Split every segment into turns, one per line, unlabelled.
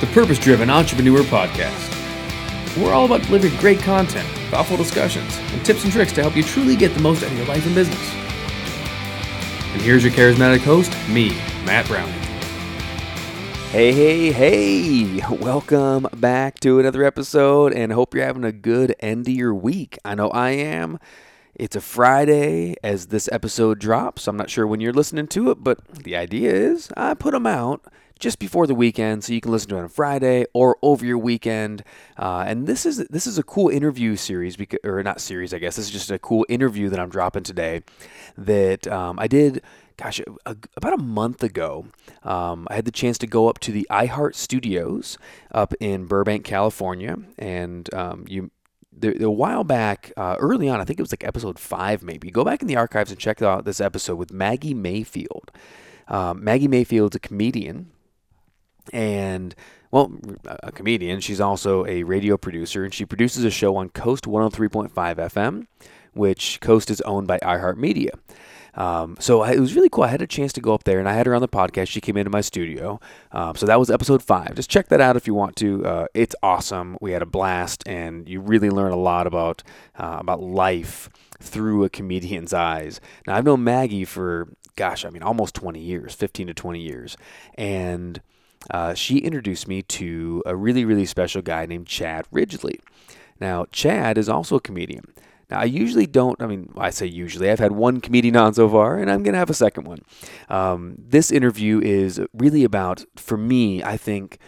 the Purpose Driven Entrepreneur Podcast. We're all about delivering great content, thoughtful discussions, and tips and tricks to help you truly get the most out of your life and business. And here's your charismatic host, me, Matt Browning.
Hey, hey, hey! Welcome back to another episode, and hope you're having a good end of your week. I know I am. It's a Friday as this episode drops. I'm not sure when you're listening to it, but the idea is I put them out just before the weekend, so you can listen to it on Friday or over your weekend. Uh, and this is this is a cool interview series, because, or not series, I guess. This is just a cool interview that I'm dropping today that um, I did. Gosh, a, about a month ago, um, I had the chance to go up to the iHeart Studios up in Burbank, California, and um, you a while back, uh, early on, I think it was like episode five, maybe. Go back in the archives and check out this episode with Maggie Mayfield. Um, Maggie Mayfield's a comedian and well, a comedian. She's also a radio producer, and she produces a show on Coast 103.5 FM, which Coast is owned by iHeartMedia. Um, so it was really cool. I had a chance to go up there, and I had her on the podcast. She came into my studio. Um, so that was episode five. Just check that out if you want to. Uh, it's awesome. We had a blast, and you really learn a lot about uh, about life through a comedian's eyes. Now I've known Maggie for gosh, I mean, almost 20 years, 15 to 20 years, and uh, she introduced me to a really, really special guy named Chad Ridgely. Now, Chad is also a comedian. Now, I usually don't, I mean, I say usually, I've had one comedian on so far, and I'm going to have a second one. Um, this interview is really about, for me, I think,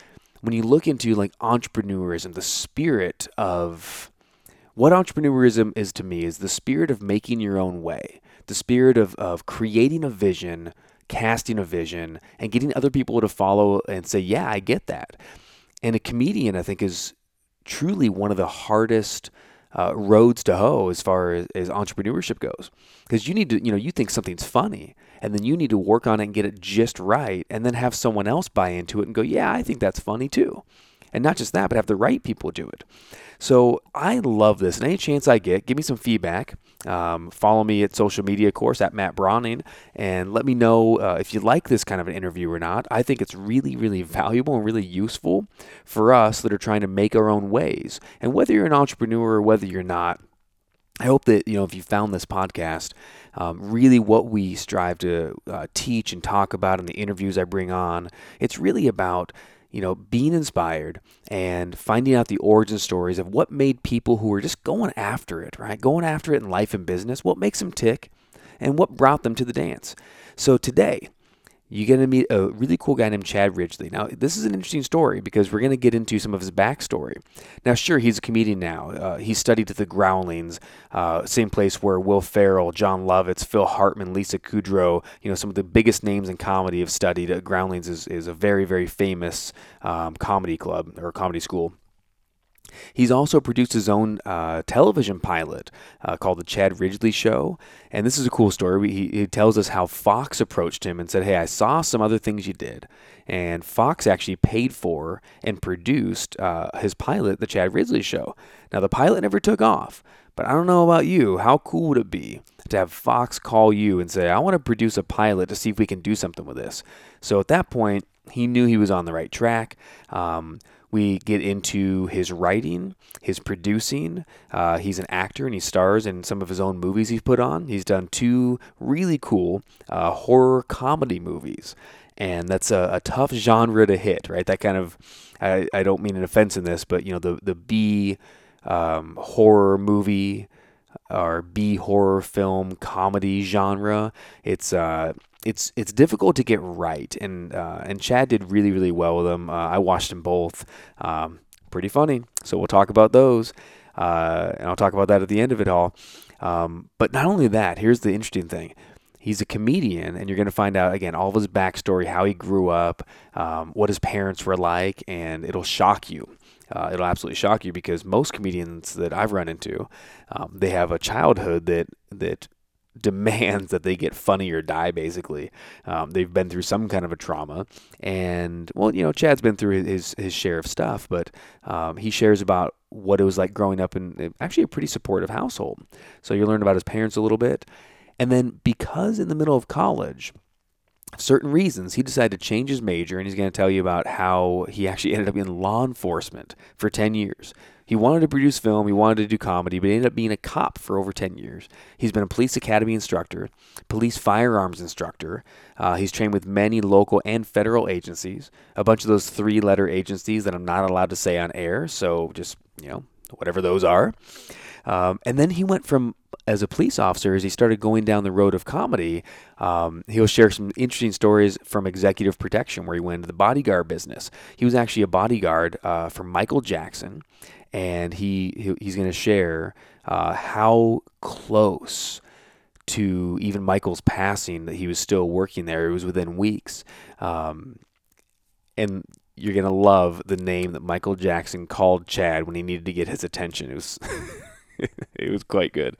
when you look into like entrepreneurism, the spirit of what entrepreneurism is to me is the spirit of making your own way, the spirit of, of creating a vision casting a vision and getting other people to follow and say, yeah, I get that. And a comedian, I think, is truly one of the hardest uh, roads to hoe as far as, as entrepreneurship goes. Because you need to, you know, you think something's funny and then you need to work on it and get it just right and then have someone else buy into it and go, yeah, I think that's funny too. And not just that, but have the right people do it. So I love this. And any chance I get, give me some feedback. Um, follow me at social media, of course, at Matt Browning, and let me know uh, if you like this kind of an interview or not. I think it's really, really valuable and really useful for us that are trying to make our own ways. And whether you're an entrepreneur or whether you're not, I hope that you know if you found this podcast, um, really what we strive to uh, teach and talk about in the interviews I bring on, it's really about you know, being inspired and finding out the origin stories of what made people who were just going after it, right? Going after it in life and business, what makes them tick, and what brought them to the dance. So today, you're going to meet a really cool guy named Chad Ridgely. Now, this is an interesting story because we're going to get into some of his backstory. Now, sure, he's a comedian now. Uh, he studied at the Groundlings, uh, same place where Will Ferrell, Jon Lovitz, Phil Hartman, Lisa Kudrow, you know, some of the biggest names in comedy have studied. Uh, Groundlings is, is a very, very famous um, comedy club or comedy school. He's also produced his own uh, television pilot uh, called The Chad Ridgely Show. And this is a cool story. He, he, tells us how Fox approached him and said, Hey, I saw some other things you did. And Fox actually paid for and produced uh, his pilot, The Chad Ridgely Show. Now, the pilot never took off. But I don't know about you. How cool would it be to have Fox call you and say, I want to produce a pilot to see if we can do something with this? So at that point, he knew he was on the right track. Um, we get into his writing, his producing. Uh, he's an actor and he stars in some of his own movies he's put on. He's done two really cool uh, horror comedy movies. And that's a, a, tough genre to hit, right? That kind of, I, I don't mean an offense in this, but you know, the, the B um, horror movie or B horror film comedy genre. It's uh, it's it's difficult to get right, and uh, and Chad did really really well with them. Uh, I watched them both. Um, pretty funny. So we'll talk about those, uh, and I'll talk about that at the end of it all. Um, but not only that, here's the interesting thing. He's a comedian, and you're going to find out again all of his backstory, how he grew up, um, what his parents were like, and it'll shock you. Uh, it'll absolutely shock you because most comedians that I've run into, um, they have a childhood that that demands that they get funny or die basically. Um, they've been through some kind of a trauma. And well you know chad's been through his his share of stuff but um, he shares about what it was like growing up in actually a pretty supportive household. So you learn about his parents a little bit. And then because in the middle of college certain reasons, he decided to change his major, and he's going to tell you about how he actually ended up in law enforcement for 10 years. He wanted to produce film, he wanted to do comedy, but he ended up being a cop for over 10 years. He's been a police academy instructor, police firearms instructor. Uh, he's trained with many local and federal agencies, a bunch of those three letter agencies that I'm not allowed to say on air, so just, you know, whatever those are. Um, and then he went from as a police officer as he started going down the road of comedy. Um, he'll share some interesting stories from executive protection, where he went into the bodyguard business. He was actually a bodyguard uh, for Michael Jackson, and he, he he's going to share uh, how close to even Michael's passing that he was still working there. It was within weeks. Um, and you're going to love the name that Michael Jackson called Chad when he needed to get his attention. It was it was quite good.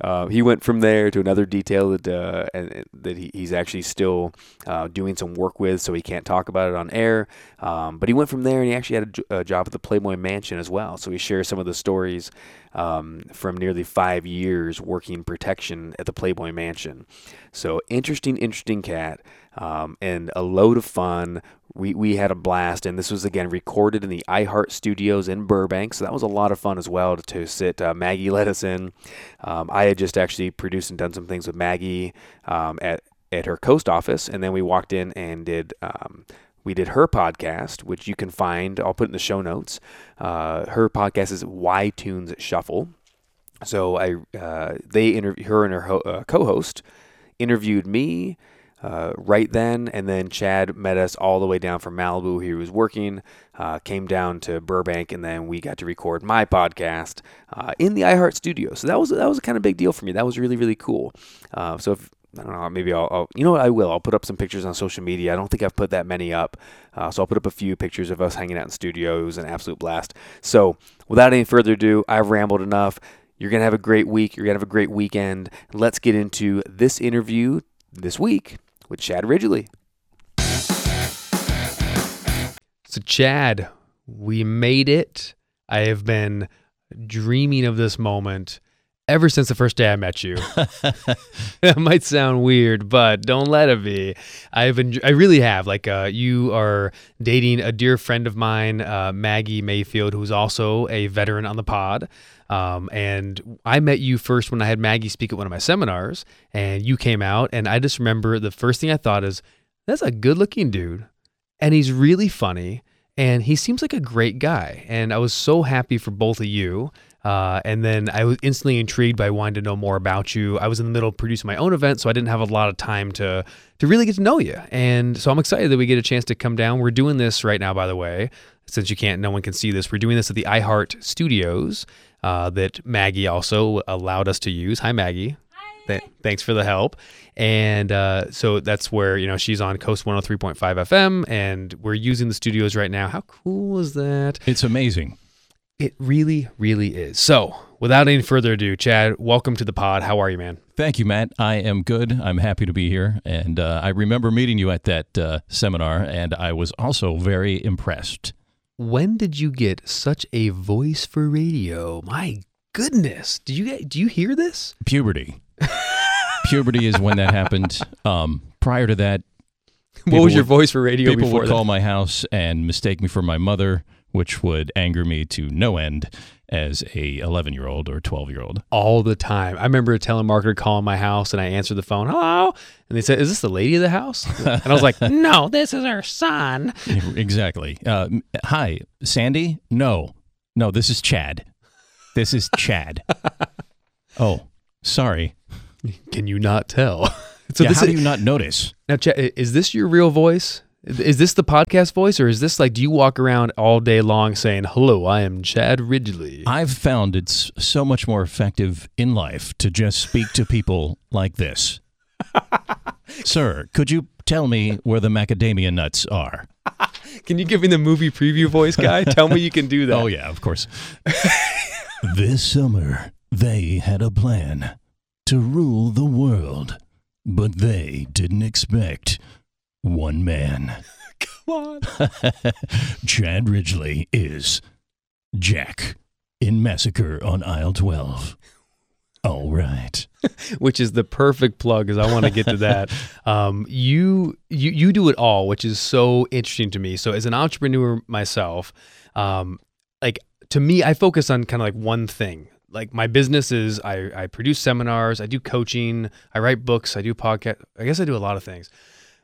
Uh, he went from there to another detail that uh, and, that he, he's actually still uh, doing some work with, so he can't talk about it on air. Um, but he went from there and he actually had a, a, job at the Playboy Mansion as well. So he shares some of the stories um, from nearly five years working protection at the Playboy Mansion. So interesting, interesting cat, um, and a load of fun. We, we had a blast, and this was again recorded in the iHeart Studios in Burbank, so that was a lot of fun as well to, to sit. Uh, Maggie let us in. Um, I had just actually produced and done some things with Maggie um, at at her coast office, and then we walked in and did um, we did her podcast, which you can find. I'll put in the show notes. Uh, her podcast is Why Tunes Shuffle. So I uh, they interview her and her ho- uh, co-host interviewed me uh, right then, and then Chad met us all the way down from Malibu. He was working, uh, came down to Burbank, and then we got to record my podcast uh, in the iHeart Studio. So that was that was a kind of big deal for me. That was really really cool. Uh, so if I don't know. Maybe I'll, I'll, you know what? I will. I'll put up some pictures on social media. I don't think I've put that many up. Uh, so I'll put up a few pictures of us hanging out in studio. It was an absolute blast. So without any further ado, I've rambled enough. You're to have a great week. You're to have a great weekend. Let's get into this interview this week with Chad Ridgely.
So, Chad, we made it. I have been dreaming of this moment ever since the first day I met you. that might sound weird, but don't let it be. I've enj- I really have. Like, uh, you are dating a dear friend of mine, uh, Maggie Mayfield, who's also a veteran on the pod. Um, and I met you first when I had Maggie speak at one of my seminars, and you came out, and I just remember the first thing I thought is, "That's a good-looking dude, and he's really funny." And he seems like a great guy. And I was so happy for both of you. Uh, and then I was instantly intrigued by wanting to know more about you. I was in the middle of producing my own event, so I didn't have a lot of time to to really get to know you. And so I'm excited that we get a chance to come down. We're doing this right now, by the way, since you can't, no one can see this. We're doing this at the iHeart Studios uh, that Maggie also allowed us to use. Hi, Maggie. Th- thanks for the help. And uh, so that's where, you know, she's on Coast 103.5 FM and we're using the studios right now. How cool is that?
It's amazing.
It really, really is. So, without any further ado, Chad, welcome to the pod. How are you, man?
Thank you, Matt. I am good. I'm happy to be here. And uh, I remember meeting you at that uh, seminar, and I was also very impressed.
When did you get such a voice for radio? My goodness. Do you get, do you hear this?
Puberty. Puberty is when that happened. Um, prior to that,
what was your
would-
voice for radio
people
before
would
that?
call my house and mistake me for my mother, which would anger me to no end as a 11 year old or 12 year old.
all the time. I remember a telemarketer calling my house and I answered the phone, hello. And they said, is this the lady of the house? And I was like, no, this is her son.
exactly. Uh, hi, Sandy? No, no, this is Chad. This is Chad. oh, sorry.
Can you not tell? So
yeah, how do you not notice?
now, Chad, is this your real voice? Is this the podcast voice or is this like, do you walk around all day long saying, hello, I am Chad Ridgely?
I've found it's so much more effective in life to just speak to people like this. Sir, could you tell me where the macadamia nuts are?
Can you give me the movie preview voice guy? Tell me you can do that.
Oh, yeah, of course. this summer, they had a plan to rule the world, but they didn't expect one man.
Come on.
Chad Ridgely is Jack in Massacre on Aisle 12. All right.
which is the perfect plug because I want to get to that. Um, you you you do it all, which is so interesting to me. So as an entrepreneur myself, um, like to me, I focus on kind of like one thing. Like my business is I, I produce seminars, I do coaching, I write books, I do podcast. I guess I do a lot of things.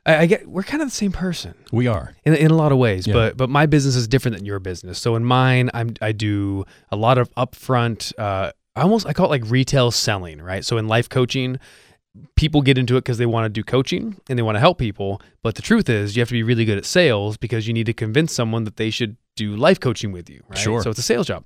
I, I get we're kind of the same person
We are.
in, in a lot of ways
Yeah.
but but my business is different than your business so in mine i'm i do a lot of upfront uh i almost i call it like retail selling right so in life coaching people get into it because they want to do coaching and they want to help people but the truth is you have to be really good at sales because you need to convince someone that they should do life coaching with you right
Sure.
so it's a sales job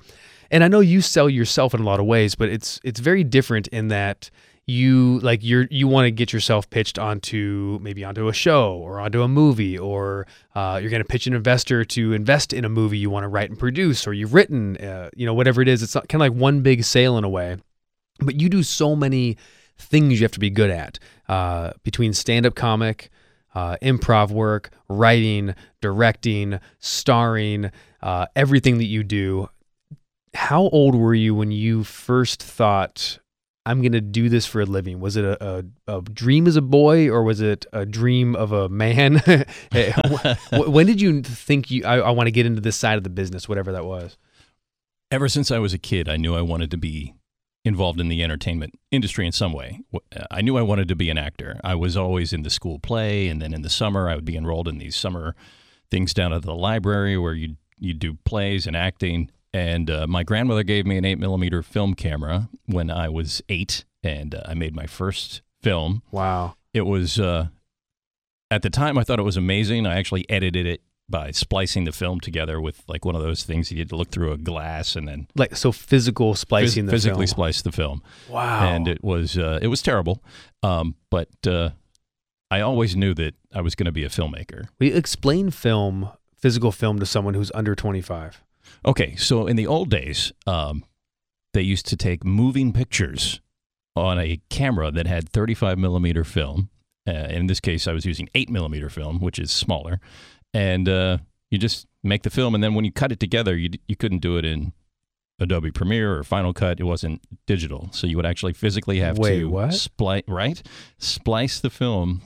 and i know you sell yourself in a lot of ways but it's it's very different in that you like you're you want to get yourself pitched onto maybe onto a show or onto a movie or uh, you're going to pitch an investor to invest in a movie you want to write and produce or you've written uh, you know whatever it is. It's kind of like one big sale in a way. But you do so many things you have to be good at uh, between stand-up comic uh, improv work writing directing starring uh, everything that you do. How old were you when you first thought i'm going to do this for a living was it a, a, a dream as a boy or was it a dream of a man wh- when did you think you i, I want to get into this side of the business whatever that was
Ever since I was a kid, I knew I wanted to be involved in the entertainment industry in some way. Uh, I knew I wanted to be an actor. I was always in the school play, and then in the summer, I would be enrolled in these summer things down at the library where you you do plays and acting. And uh, my grandmother gave me an eight millimeter film camera when I was eight, and uh, I made my first film.
wow
It was uh, at the time I thought it was amazing. I actually edited it by splicing the film together with like one of those things you had to look through a glass and then
like so physical
phys-
splicing the
physically
film.
splice the film.
wow
And it was uh, it was terrible, um, but uh, I always knew that I was going to be a filmmaker.
we explain film physical film to someone who's under 25
Okay, so in the old days, um, they used to take moving pictures on a camera that had 35 millimeter film. Uh, in this case, I was using 8 millimeter film, which is smaller. And uh, you just make the film, and then when you cut it together, you, you couldn't do it in Adobe Premiere or Final Cut. It wasn't digital. So you would actually physically have
Wait,
to
what?
splice, right? Splice the film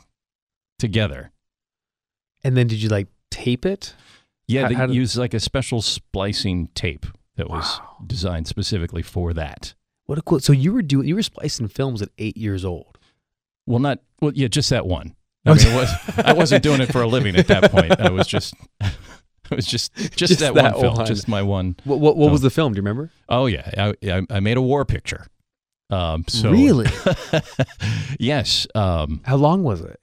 together.
and then did you like tape it
Yeah,
How-
they
how did-
like a special splicing tape that was
Wow.
designed specifically for that.
what a cool so you were doing you were splicing films at eight years old
Well, not well, yeah, just that one. I mean, was I wasn't doing it for a living at that point. I was just, it was just just,
Just
that,
that
one film,
one.
just my one.
what what, what was the film do you remember
Oh yeah, I I, I made a war picture. Um, so
Really?
yes. Um,
how long was it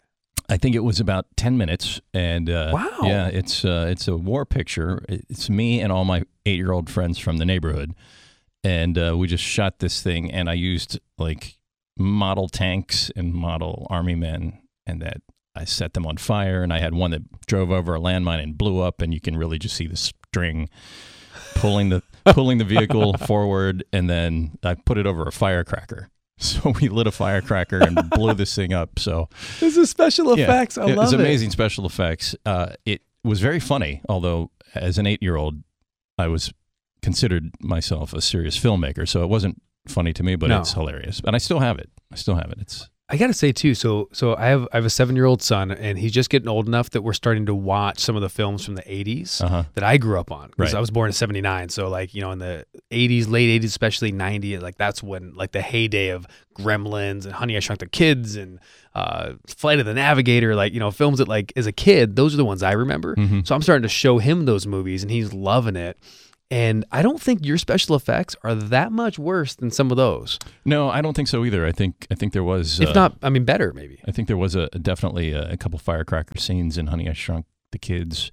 I think it was about ten minutes, and uh,
Wow.
yeah, it's uh, it's a war picture. It's me and all my eight year old friends from the neighborhood, and uh, we just shot this thing. And I used like model tanks and model army men, and that I set them on fire. And I had one that drove over a landmine and blew up, and you can really just see the string pulling the pulling the vehicle forward, and then I put it over a firecracker. So we lit a firecracker and blew this thing up. So
this is special
yeah,
effects i
it
love
was
it
amazing special effects. Uh, it was very funny, although as an eight-year-old, I was considered myself a serious filmmaker, so it wasn't funny to me, but
No.
it's hilarious. And I still have it. I still have it. It's
I gotta say too. So so I have I have a seven year old son, and he's just getting old enough that we're starting to watch some of the films from the '80s
uh huh.
that I grew up on. Because
Right.
I was born in '79, so like you know in the '80s, late '80s, especially '90, like that's when like the heyday of Gremlins and Honey I Shrunk the Kids and uh, Flight of the Navigator, like you know films that like as a kid, those are the ones I remember.
Mhm.
So I'm starting to show him those movies, and he's loving it. And I don't think your special effects are that much worse than some of those.
No, I don't think so either. I think I think there was,
If
uh,
not, I mean, better maybe.
I think there was a definitely a, a couple firecracker scenes in Honey I Shrunk the Kids.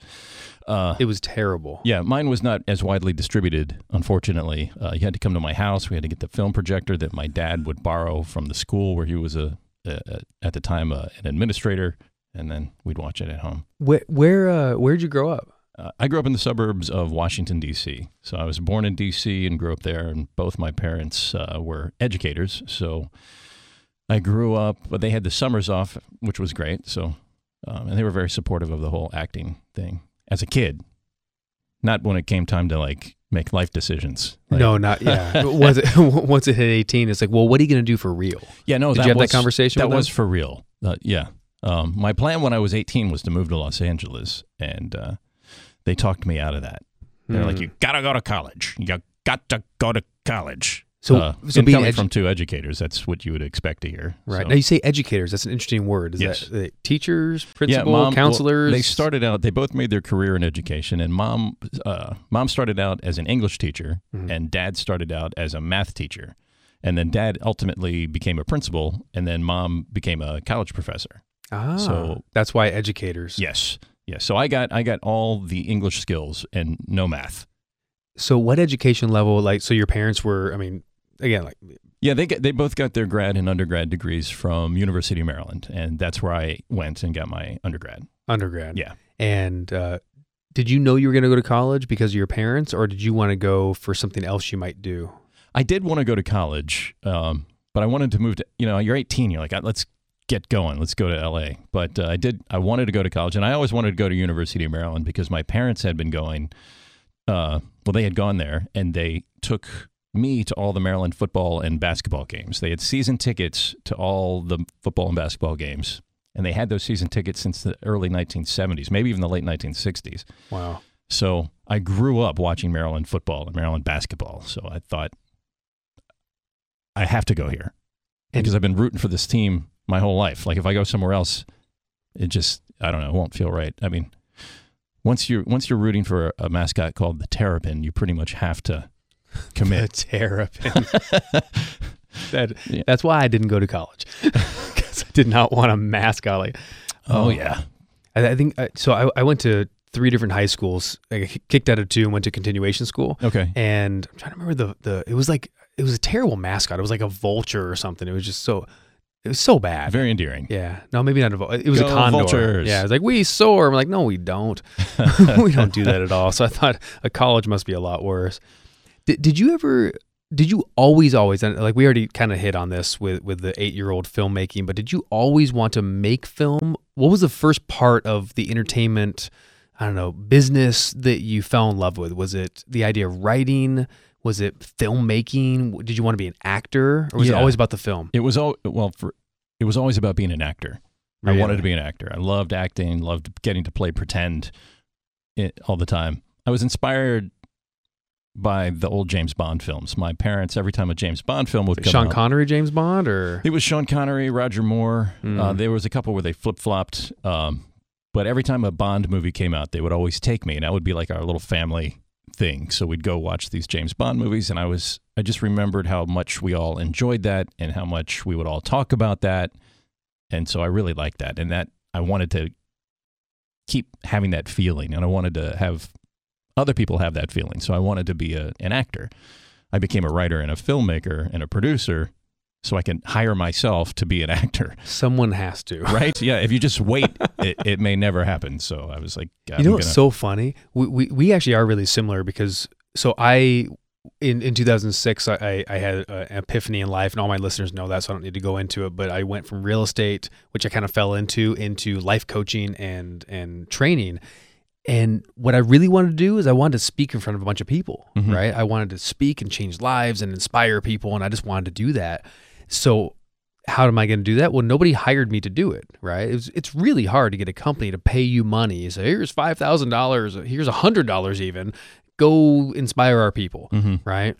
Uh,
It was terrible.
Yeah, mine was not as widely distributed, unfortunately. Uh, you had to come to my house. We had to get the film projector that my dad would borrow from the school where he was a, a, a at the time uh, an administrator, and then we'd watch it at home.
Where where uh, where'd you grow up?
Uh, I grew up in the suburbs of Washington D.C., so I was born in D.C. and grew up there. And both my parents uh, were educators, so I grew up. But they had the summers off, which was great. So, um, and they were very supportive of the whole acting thing as a kid. not when it came time to like make life decisions. Like,
no, not yeah. it once it hit eighteen? It's like, well, what are you going to do for real?
yeah, no.
Did
that
you have
was,
that conversation?
That was for real. Uh, yeah. Um, my plan when I was 18 was to move to Los Angeles, and uh, they talked me out of that. They're like,
Hmm.
"You gotta go to college. You got to go to college."
So,
uh,
so being
coming from two educators, that's what you would expect to hear.
right
So-
now, you say educators. That's an interesting word. Is
Yes.
that uh, teachers, principal,
mom- well,
counselors?
they started out. They both made their career in education, and mom, uh, mom started out as an English teacher,
Mhm.
and dad started out as a math teacher, and then dad ultimately became a principal, and then mom became a college professor.
Ah,
so-
that's why educators.
Yes, yes. So I got I got all the English skills and no math.
So, what education level? Like, so your parents were? I mean, again, like
Yeah, they get, they both got their grad and undergrad degrees from University of Maryland, and that's where I went and got my undergrad.
undergrad.
Yeah.
And uh, did you know you were going to go to college because of your parents, or did you want to go for something else you might do?
I did want to go to college, um, but I wanted to move to. You know, you're 18. You're like, "Ah, let's get going. Let's go to LA. But uh, I did. I wanted to go to college, and I always wanted to go to University of Maryland because my parents had been going. Uh, well, they had gone there, and they took me to all the Maryland football and basketball games. They had season tickets to all the football and basketball games, and they had those season tickets since the early 1970s, maybe even the late 1960s.
Wow.
So I grew up watching Maryland football and Maryland basketball. So I thought I have to go here
And-
because I've been rooting for this team my whole life. Like if I go somewhere else, it just I don't know, it won't feel right. I mean, once you're once you're rooting for a, mascot called the Terrapin, you pretty much have to commit.
Terrapin. that,
Yeah.
That's why I didn't go to college because I did not want a mascot. Like,
oh yeah,
I, I think uh, so. I, I went to three different high schools. I kicked out of two and went to continuation school.
okay.
And I'm trying to remember the the. It was like it was a terrible mascot. It was like a vulture or something. It was just so. It was so bad.
Very endearing.
Yeah. No, maybe not a. It was a condor.
Vultures.
Yeah. It was like, we soar. I'm like, no, we don't. we don't do that at all. So I thought a college must be a lot worse. Did, did you ever, did you always, always, and like we already kind of hit on this with, with the eight year old filmmaking, but did you always want to make film? What was the first part of the entertainment, I don't know, business that you fell in love with? Was it the idea of writing? Was it filmmaking? Did you want to be an actor or was it always about the film?
It was all well for. It was always about being an actor. I wanted to be an actor. I loved acting, loved getting to play pretend it, all the time. I was inspired by the old James Bond films. My parents, every time a James Bond film would come
Sean
out,
Connery, James Bond, or
it was Sean Connery, Roger Moore.
Mm.
Uh, there was a couple where they flip flopped. Um, but every time a Bond movie came out, they would always take me, and that would be like our little family thing. So we'd go watch these James Bond movies, and I was I just remembered how much we all enjoyed that, and how much we would all talk about that, and so I really liked that, and that I wanted to keep having that feeling, and I wanted to have other people have that feeling. So I wanted to be a, an actor. I became a writer and a filmmaker and a producer, so I can hire myself to be an actor
someone has to.
right? Yeah. If you just wait, it, it may never happen. So I was like,
you know what's
gonna-
so funny? We, we we actually are really similar because so I in in 2006 I I, had an epiphany in life and all my listeners know that so I don't need to go into it but I went from real estate which I kind of fell into into life coaching and and training and what I really wanted to do is I wanted to speak in front of a bunch of people,
Mhm.
right? I wanted to speak and change lives and inspire people and I just wanted to do that. So how am I going to do that? Well, nobody hired me to do it, right? It's it's really hard to get a company to pay you money. So here's five thousand dollars, here's a hundred dollars, even. Go inspire our people,
Mhm.
right?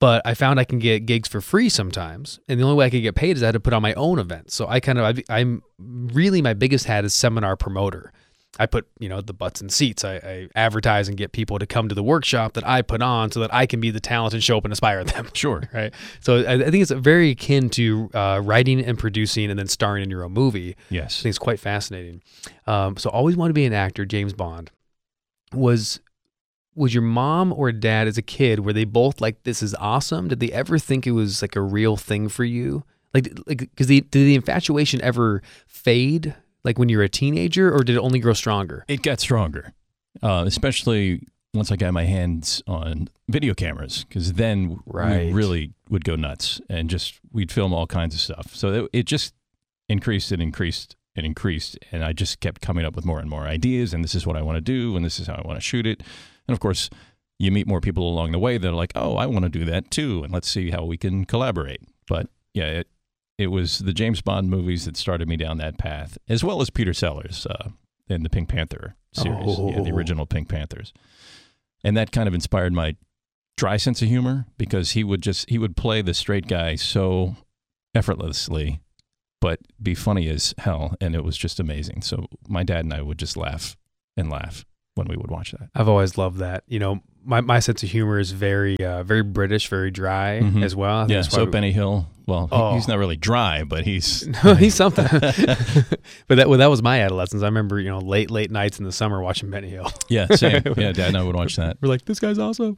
But I found I can get gigs for free sometimes, and the only way I could get paid is I had to put on my own events. So I kind of I've, I'm really my biggest hat is seminar promoter. I put you know the butts in seats. I, I advertise and get people to come to the workshop that I put on so that I can be the talent and show up and inspire them
Sure.
right? So I, I think it's very akin to uh, writing and producing and then starring in your own movie.
Yes.
I think it's quite fascinating. Um, so always wanted to be an actor. James Bond was was your mom or dad as a kid were they both like this is awesome? Did they ever think it was like a real thing for you? Like like because the did the infatuation ever fade? Like when you were a teenager, or did it only grow stronger?
It got stronger, uh, especially once I got my hands on video cameras, because then
Right.
we really would go nuts and just we'd film all kinds of stuff. So it, it just increased and increased it increased, and I just kept coming up with more and more ideas, and this is what I want to do, and this is how I want to shoot it, and of course, you meet more people along the way that are like, oh, I want to do that too, and let's see how we can collaborate. But yeah, it it was the James Bond movies that started me down that path, as well as Peter Sellers uh, in the Pink Panther series, yeah, the
Oh.
original Pink Panthers, and that kind of inspired my dry sense of humor because he would just he would play the straight guy so effortlessly but be funny as hell and it was just amazing so my dad and i would just laugh and laugh when we would watch that
I've always loved that. You know, my, my sense of humor is very uh, very British, very dry
Mhm.
as well.
Yeah so
we-
benny hill well
Oh.
he's not really dry but he's
No, he's something. but that well, that was my adolescence. I remember, you know, late late nights in the summer watching Benny Hill.
yeah same yeah dad and i would watch that
We're like, this guy's awesome.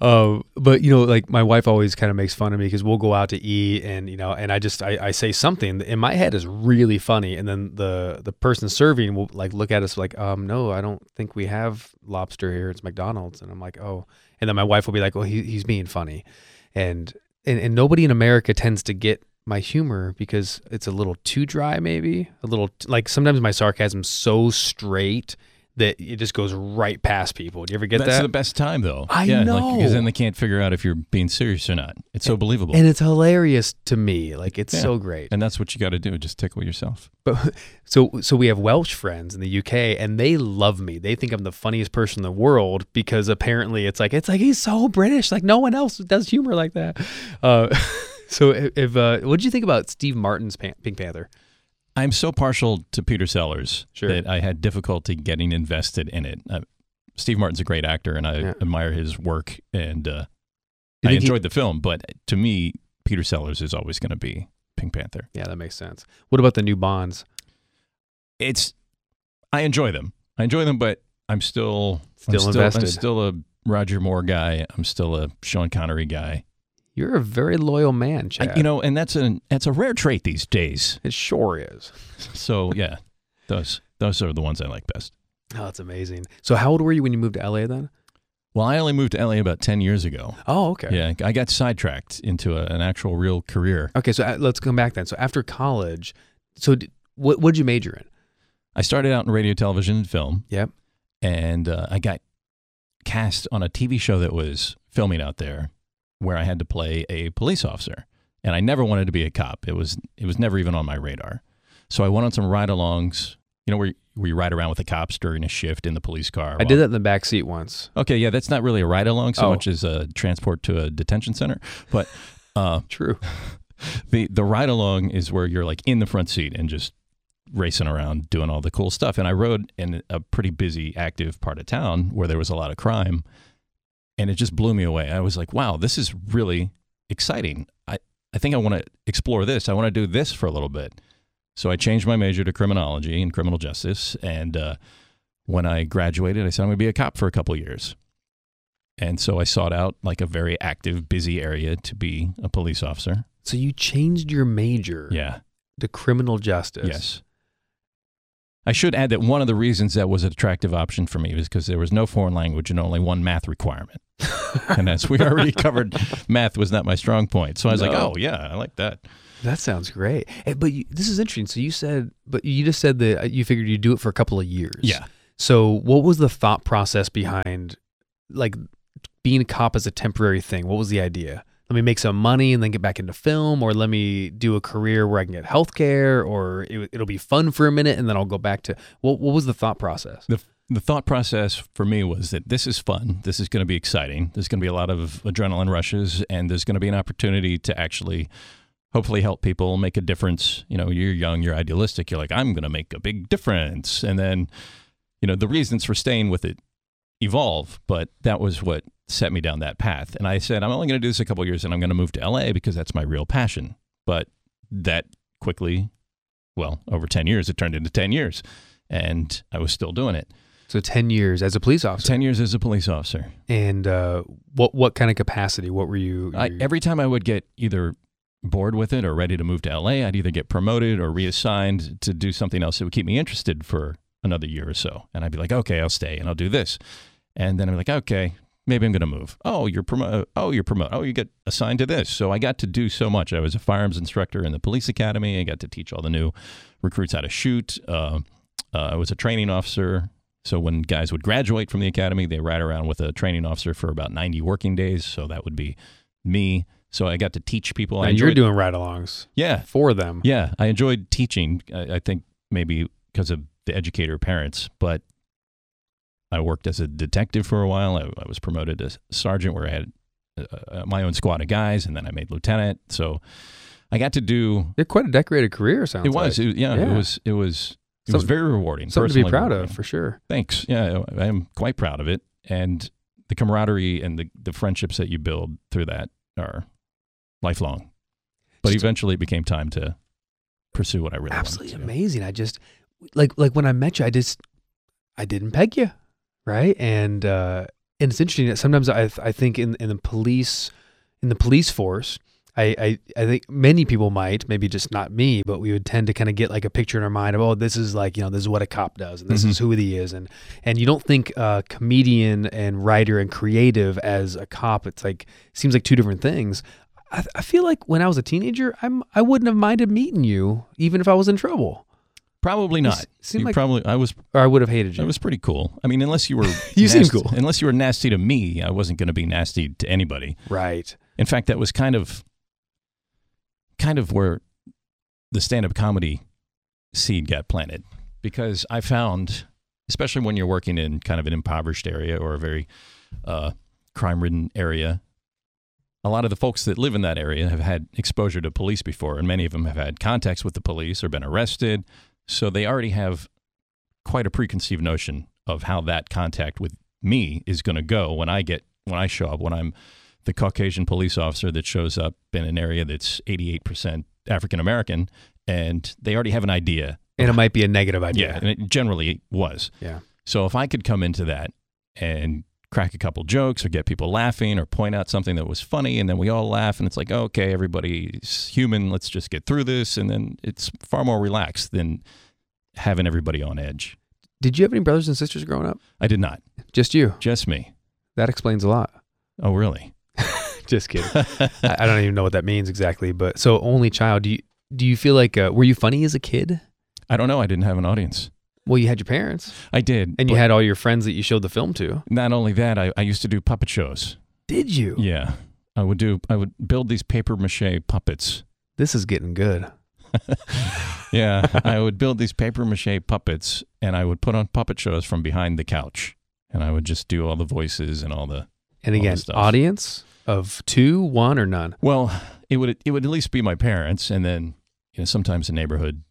Uh, but you know, like my wife always kind of makes fun of me because we'll go out to eat, and you know, and I just I, I say something in my head is really funny, and then the the person serving will like look at us like, um, no, I don't think we have lobster here. It's McDonald's, and I'm like, oh, and then my wife will be like, well, he, he's being funny, and and and nobody in America tends to get my humor because it's a little too dry maybe a little like sometimes my sarcasm's so straight that it just goes right past people. Do you ever get
that's
that?
That's the best time though.
I
yeah
know.
because then they can't figure out if you're being serious or not. It's so believable.
and it's hilarious to me. Like it's
Yeah.
so great.
And that's what you got to do just tickle yourself.
But so so we have welsh friends in the uk and they love me. They think i'm the funniest person in the world because apparently it's like it's like he's so british. Like no one else does humor like that. Uh, so if, if uh, what did you think about steve martin's Pan- pink panther
I'm so partial to Peter Sellers
Sure.
that I had difficulty getting invested in it. Uh, Steve Martin's a great actor, and I
Yeah.
admire his work, and uh, I
think he-
enjoyed the film. But to me, Peter Sellers is always going to be Pink Panther.
yeah that makes sense what about the new bonds
It's I enjoy them. I enjoy them, but I'm still I'm
Still
still, I'm
invested.
still a Roger Moore guy. I'm still a Sean Connery guy.
You're a very loyal man
I-
Chad.
you know, and that's a that's a rare trait these days.
it sure is
So yeah, those those are the ones I like best.
oh that's amazing so how old were you when you moved to la then
Well, I only moved to LA about ten years ago.
oh okay
Yeah, I got sidetracked into a, an actual real career.
Okay, so uh, let's come back then. So after college, so d- what what did you major in?
I started out in radio, television, and film,
Yep.
and uh, I got cast on a TV show that was filming out there, where I had to play a police officer, and I never wanted to be a cop. It was it was never even on my radar. So I went on some ride-alongs. You know where where you ride around with the cops during a shift in the police car.
I did that in the back seat once.
Okay, yeah, that's not really a ride-along so
Oh.
much as a transport to a detention center, but. Uh,
True.
the the ride along is where you're like in the front seat and just racing around doing all the cool stuff. And I rode in a pretty busy, active part of town where there was a lot of crime, and it just blew me away. I was like, wow, this is really exciting. I I think I want to explore this. I want to do this for a little bit. So I changed my major to criminology and criminal justice. And uh, when I graduated, I said I'm going to be a cop for a couple years. And so I sought out like a very active, busy area to be a police officer.
So you changed your major
Yeah.
to criminal justice.
Yes. I should add that one of the reasons that was an attractive option for me was because there was no foreign language and only one math requirement. and as we already covered, math was not my strong point. So I was like, oh, yeah, I like that.
That sounds great. Eh, But you, this is interesting. So you said, but you just said that uh, you figured you'd do it for a couple of years.
Yeah.
So what was the thought process behind, like, being a cop as a temporary thing? What was the idea? Let me make some money and then get back into film, or let me do a career where I can get healthcare, or it, it'll be fun for a minute and then I'll go back to. What What was the thought process?
The, the thought process for me was that this is fun. This is going to be exciting. There's going to be a lot of adrenaline rushes, and there's going to be an opportunity to actually hopefully help people make a difference. You know, you're young, you're idealistic. You're like, I'm going to make a big difference. And then, you know, the reasons for staying with it evolve, but that was what set me down that path. And I said, I'm only going to do this a couple years and I'm going to move to LA because that's my real passion. But that quickly, well, over 10 years, it turned into 10 years. And I was still doing it.
So ten years as a police officer,
10 years as a police officer.
and uh, what what kind of capacity? What were you?
I,
you-
every time I would get either bored with it or ready to move to LA, I'd either get promoted or reassigned to do something else that would keep me interested for another year or so. And I'd be like, okay, I'll stay and I'll do this. And then I'm like, okay, maybe I'm going to move. Oh, you're promote. Oh, you're promote. Oh, you get assigned to this. So I got to do so much. I was a firearms instructor in the police academy. I got to teach all the new recruits how to shoot. Uh, uh, I was a training officer. So when guys would graduate from the academy, they ride around with a training officer for about 90 working days. So that would be me. So I got to teach people.
And you're doing ride-alongs
yeah,
for them.
yeah, I enjoyed teaching. I, I think maybe because of the educator parents, but I worked as a detective for a while. I, I was promoted to sergeant, where I had uh, uh, my own squad of guys, and then I made lieutenant. So I got to do.
Had quite a decorated career. Sounds
It was,
like.
it, yeah,
Yeah.
it was, it was, it was very rewarding.
something to be proud
rewarding.
of for sure.
Thanks. Yeah, I am quite proud of it, and the camaraderie and the the friendships that you build through that are lifelong. But eventually, it became time to pursue what I really
Absolutely amazing. I just like like when I met you, I just I didn't peg you, right? And uh, and it's interesting that sometimes I I think in in the police in the police force. I, I, I think many people might, maybe just not me, but we would tend to kind of get like a picture in our mind of, oh, this is like, you know, this is what a cop does and this
Mhm.
is who he is. And, and you don't think uh, comedian and writer and creative as a cop. It's like, seems like two different things. I, I feel like when I was a teenager, I'm, I wouldn't have minded meeting you, even if I was in trouble.
Probably not. You
like-
probably I was
Or I would have hated you.
I was pretty cool. I mean, unless you were
You seem
nasty-
cool.
Unless you were nasty to me, I wasn't going to be nasty to anybody.
right.
In fact, that was kind of kind of where the stand-up comedy seed got planted because I found especially when you're working in kind of an impoverished area or a very uh, crime-ridden area a lot of the folks that live in that area have had exposure to police before and many of them have had contacts with the police or been arrested so they already have quite a preconceived notion of how that contact with me is going to go when I get when I show up when I'm the Caucasian police officer that shows up in an area that's 88% African American and they already have an idea.
And it might be a negative idea.
Yeah, and it generally was.
Yeah.
So if I could come into that and crack a couple jokes or get people laughing or point out something that was funny and then we all laugh and it's like, okay, everybody's human, let's just get through this and then it's far more relaxed than having everybody on edge.
Did you have any brothers and sisters growing up?
I did not.
Just you.
Just me.
That explains a lot.
Oh, really?
Just kidding. I, I don't even know what that means exactly. But so only child. Do you do you feel like uh, were you funny as a kid?
I don't know. I didn't have an audience.
Well, you had your parents,
I did.
and you had all your friends that you showed the film to.
not only that, I, I used to do puppet shows.
Did you?
Yeah. I would do I would build these paper mache puppets.
This is getting good.
Yeah. I would build these paper mache puppets and I would put on puppet shows from behind the couch. And I would just do all the voices and all the
And
All
again, audience of two, one, or none.
Well, it would it would at least be my parents and then you know sometimes the neighborhood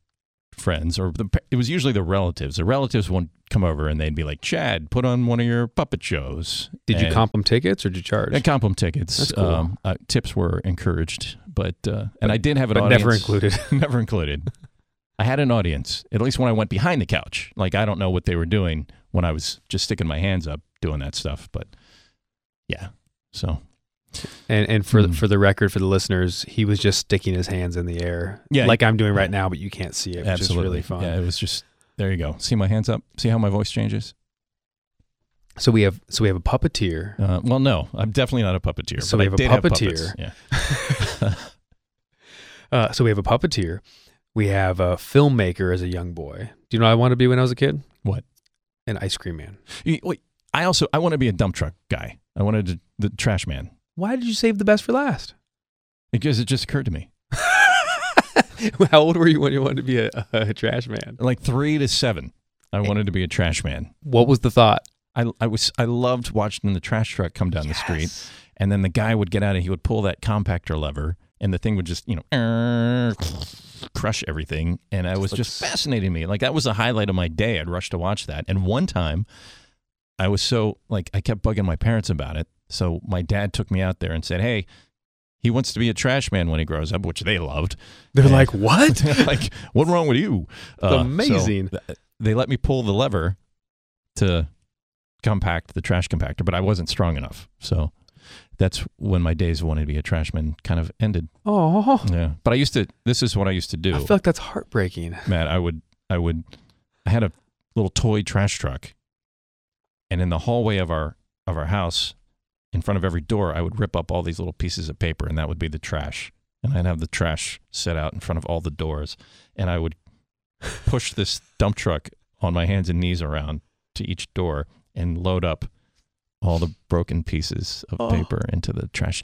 friends or the it was usually the relatives. The relatives would come over and they'd be like, "Chad, put on one of your puppet shows."
Did you comp them tickets or did you charge?
And them tickets.
That's cool.
Um, uh, tips were encouraged, but uh, and I did have an
but
audience.
never included.
never included. I had an audience, at least when I went behind the couch. Like I don't know what they were doing when I was just sticking my hands up doing that stuff, but yeah. So
And and for
Hmm.
for the record, for the listeners, he was just sticking his hands in the air,
Yeah.
like I'm doing right now, but you can't see it, which
absolutely,
is really fun.
yeah, it was just there. You go. See my hands up. See how my voice changes.
So we have so we have a puppeteer.
Uh, well, no, I'm definitely not a puppeteer.
So
but
we have a
did have
puppeteer.
puppets. Yeah.
Uh, so we have a puppeteer. We have a filmmaker as a young boy. Do you know what I wanted to be when I was a kid?
What?
An ice cream man.
You- Wait, I also I want to be a dump truck guy. I wanted to, the trash man
Why did you save the best for last?
because it just occurred to me.
How old were you when you wanted to be a, a trash man?
Like three to seven, I wanted to be a trash man.
What was the thought?
I, I was I loved watching the trash truck come down the street, and then the guy would get out and he would pull that compactor lever, and the thing would just you know crush everything, and it was just fascinating me. Like that was the highlight of my day. I'd rush to watch that, and one time, I was so like I kept bugging my parents about it, so my dad took me out there and said, "Hey." He wants to be a trash man when he grows up, which they loved.
They're
Yeah.
like, what?
like, what's wrong with you? Uh, so
amazing.
th- they let me pull the lever to compact the trash compactor, but I wasn't strong enough. So that's when my days of wanting to be a trashman kind of ended.
Oh,
Yeah. But I used to, this is what I used to do.
I feel like that's heartbreaking.
Matt, I would, I would, I had a little toy trash truck, and in the hallway of our of our house, in front of every door, I would rip up all these little pieces of paper, and that would be the trash. And I'd have the trash set out in front of all the doors, and I would push this dump truck on my hands and knees around to each door and load up all the broken pieces of
Oh.
paper into the trash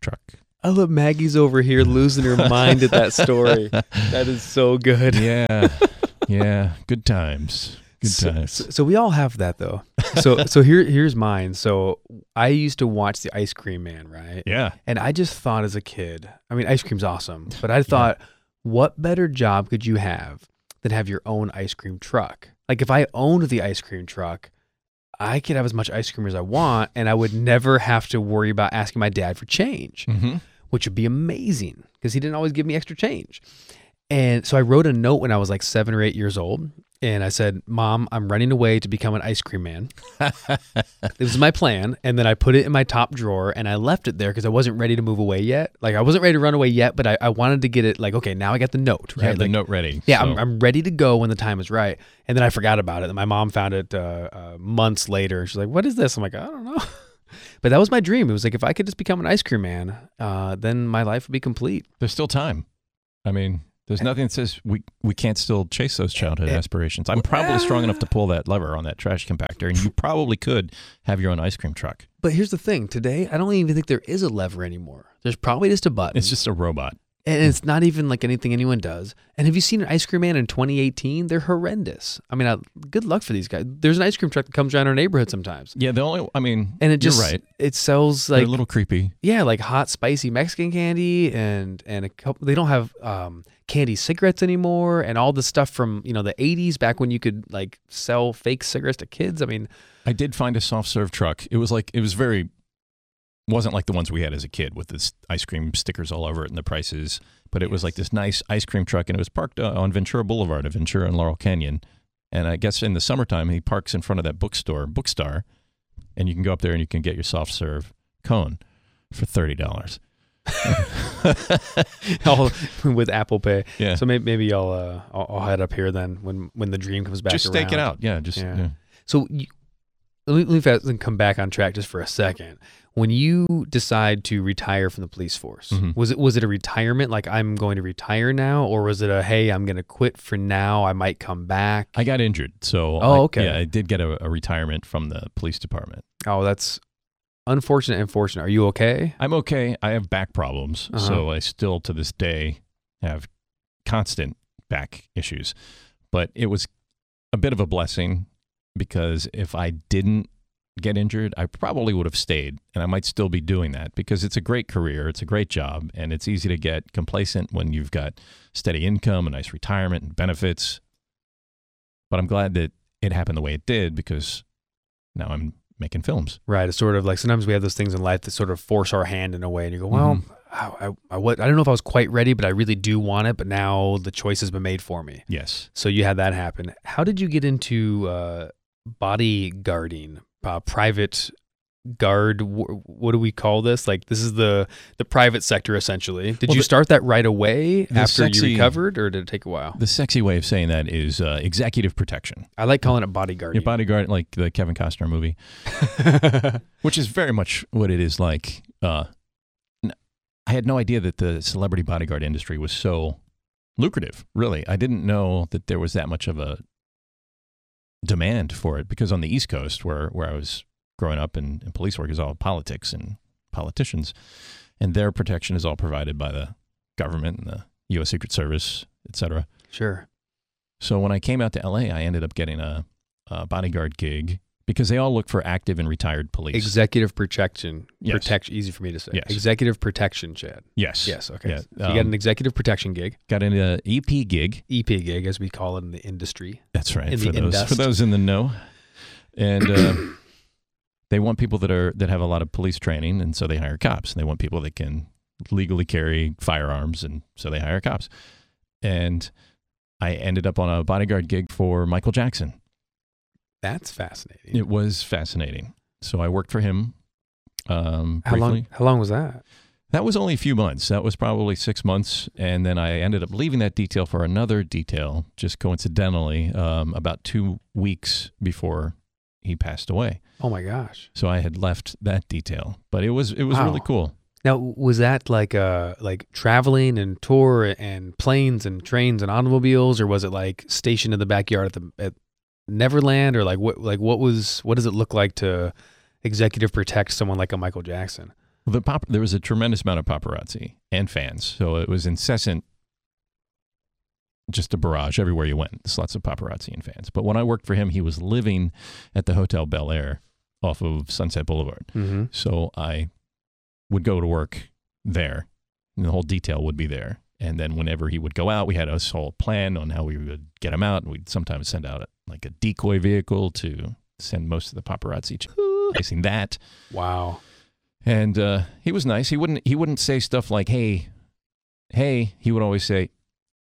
truck.
I love Maggie's over here losing her mind at that story. That is so good.
Yeah, yeah, good times, good
So,
times.
so, so we all have that though. So so here here's mine. So I used to watch the Ice Cream Man, right?
yeah,
And I just thought as a kid, I mean, ice cream's awesome, but I thought, what better job could you have than have your own ice cream truck? Like if I owned the ice cream truck, I could have as much ice cream as I want, and I would never have to worry about asking my dad for change,
hmm
which would be amazing because he didn't always give me extra change. And so I wrote a note when I was like seven or eight years old. And I said, Mom, I'm running away to become an ice cream man. This was my plan. And then I put it in my top drawer and I left it there because I wasn't ready to move away yet. Like I wasn't ready to run away yet, but I, I wanted to get it like, okay, now I got the note, right?
have the note ready.
yeah,
so-
I'm, I'm ready to go when the time is right. And then I forgot about it. And my mom found it uh, uh, months later. She's like, what is this? I'm like, I don't know. but that was my dream. It was like, if I could just become an ice cream man, uh, then my life would be complete.
There's still time. I mean, there's nothing that says we we can't still chase those childhood
Eh,
aspirations. I'm probably strong enough to pull that lever on that trash compactor, and you probably could have your own ice cream truck.
But here's the thing today, I don't even think there is a lever anymore. There's probably just a button.
It's just a robot.
and it's not even like anything anyone does. And have you seen an ice cream man in 2018? They're horrendous. I mean, I, good luck for these guys. There's an ice cream truck that comes around our neighborhood sometimes,
Yeah, the only I mean,
and it just
you're right.
it sells
They're
like
a little creepy.
yeah, like hot spicy Mexican candy and and a couple. They don't have um, candy cigarettes anymore, and all the stuff from you know the 80s back when you could like sell fake cigarettes to kids. I mean,
I did find a soft serve truck. It was like it was very wasn't like the ones we had as a kid with this ice cream stickers all over it and the prices, but it was like this nice ice cream truck and it was parked uh, on Ventura Boulevard of Ventura and Laurel Canyon. And I guess in the summertime he parks in front of that bookstore, Bookstar, and you can go up there and you can get your soft serve cone for thirty dollars.
all with Apple Pay.
Yeah.
So maybe maybe I'll, uh, I'll I'll head up here then when when the dream comes back.
just stake it out. Yeah, just
Yeah.
yeah.
So you, let me, let me fast and come back on track just for a second. When you decide to retire from the police force,
Mhm.
was it was it a retirement like I'm going to retire now, or was it a hey I'm going to quit for now? I might come back.
I got injured, so
Oh,
I-
okay.
Yeah, I did get a, a retirement from the police department.
oh, that's unfortunate and fortunate. Are you okay?
I'm okay. I have back problems,
Uh-huh.
so I still to this day have constant back issues. But it was a bit of a blessing because if I didn't get injured, I probably would have stayed, and I might still be doing that because it's a great career, it's a great job, and it's easy to get complacent when you've got steady income, a nice retirement, and benefits. But I'm glad that it happened the way it did because now I'm making films.
Right. It's sort of like sometimes we have those things in life that sort of force our hand in a way, and you go, well.
Mm-hmm.
I, I, I, I don't know if I was quite ready, but I really do want it. But now the choice has been made for me.
Yes.
So you had that happen. How did you get into uh, bodyguarding, uh, private guard? What do we call this? Like this is the the private sector essentially. Did
Well,
you
the-
start that right away after
sexy-
you recovered, or did it take a while?
The sexy way of saying that is uh, executive protection.
I like calling it bodyguard
Your bodyguard, like the Kevin Costner movie, which is very much what it is like. Uh, I had no idea that the celebrity bodyguard industry was so lucrative. Really, I didn't know that there was that much of a demand for it because on the East Coast, where where I was growing up, and, and police work is all politics and politicians, and their protection is all provided by the government and the U.S. Secret Service, et cetera.
sure.
So when I came out to LA, I ended up getting a, a bodyguard gig because they all look for active and retired police.
Executive protection.
Yes.
Protection. Easy for me to say.
Yes.
Executive protection, Chad.
Yes.
Yes. Okay.
Yeah,
So you got
um,
an executive protection gig,
Got an uh, EP gig.
EP gig, as we call it in the industry.
That's right.
In
for
the
those
indust.
for those in the know, and uh, they want people that are that have a lot of police training, and so they hire cops. And they want people that can legally carry firearms, and so they hire cops. And I ended up on a bodyguard gig for Michael Jackson.
That's fascinating.
It was fascinating. So I worked for him. Um,
how
briefly.
long? How long was that?
That was only a few months. That was probably six months. And then I ended up leaving that detail for another detail, just coincidentally, um, about two weeks before he passed away.
Oh my gosh.
So I had left that detail, but it was it was
Wow.
really cool.
Now, was that like uh like traveling and tour and planes and trains and automobiles, or was it like stationed in the backyard at the at Neverland, or like what like what was what does it look like to executive protect someone like a Michael Jackson?
The pop, there was a tremendous amount of paparazzi and fans, so it was incessant, just a barrage everywhere you went. There's lots of paparazzi and fans. But when I worked for him, he was living at the Hotel Bel Air off of Sunset Boulevard.
Mm-hmm.
So I would go to work there, and the whole detail would be there. And then whenever he would go out, we had a whole plan on how we would get him out. And we'd sometimes send out a, like a decoy vehicle to send most of the paparazzi chasing that.
Wow.
And uh, he was nice. He wouldn't he wouldn't say stuff like "Hey, hey." He would always say,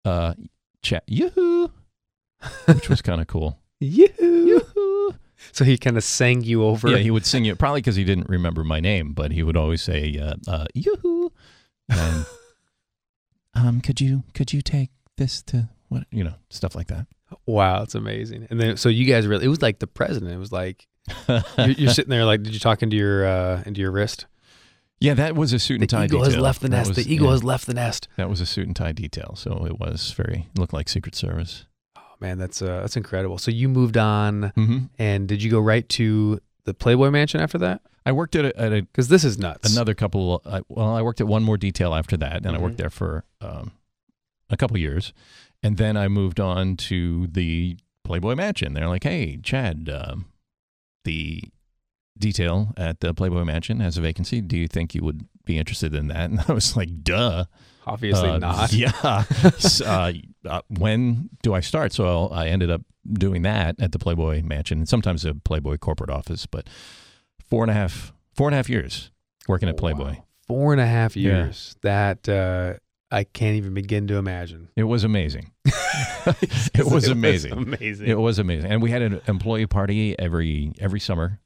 uh, "Chat, yoo-hoo," which was kind of cool.
Yoo-hoo.
Yoo-hoo.
So he kind of sang you over.
Yeah, he would sing you, probably because he didn't remember my name, but he would always say uh, uh, "Yoo-hoo," and um, could you could you take this to what you know stuff like that.
wow, it's amazing. And then so you guys really it was like the president. It was like you're, you're sitting there like, did you talk into your uh into your wrist?
Yeah, that was a suit
The
and tie
eagle
detail.
has left the nest.
was-
the eagle
yeah,
has left the nest.
that was a suit and tie detail, so it was very looked like Secret Service.
Oh man, that's uh that's incredible. So you moved on,
hmm
and did you go right to the Playboy Mansion after that?
I worked at a,
Because this is nuts.
another couple. I, well, I worked at one more detail after that, and I
Mhm.
worked there for um, a couple years, and then I moved on to the Playboy Mansion. They're like, "Hey, Chad, um, the detail at the Playboy Mansion has a vacancy. Do you think you would be interested in that?" And I was like, "Duh,
Obviously
Uh,
not.
Yeah. Uh, uh, when do I start? So I ended up doing that at the Playboy Mansion, and sometimes a Playboy corporate office, but four and a half four and a half years working at Playboy.
Wow. Four and a half
Yeah.
years. That uh, I can't even begin to imagine.
It was amazing. it was amazing.
amazing.
It was amazing, and we had an employee party every every summer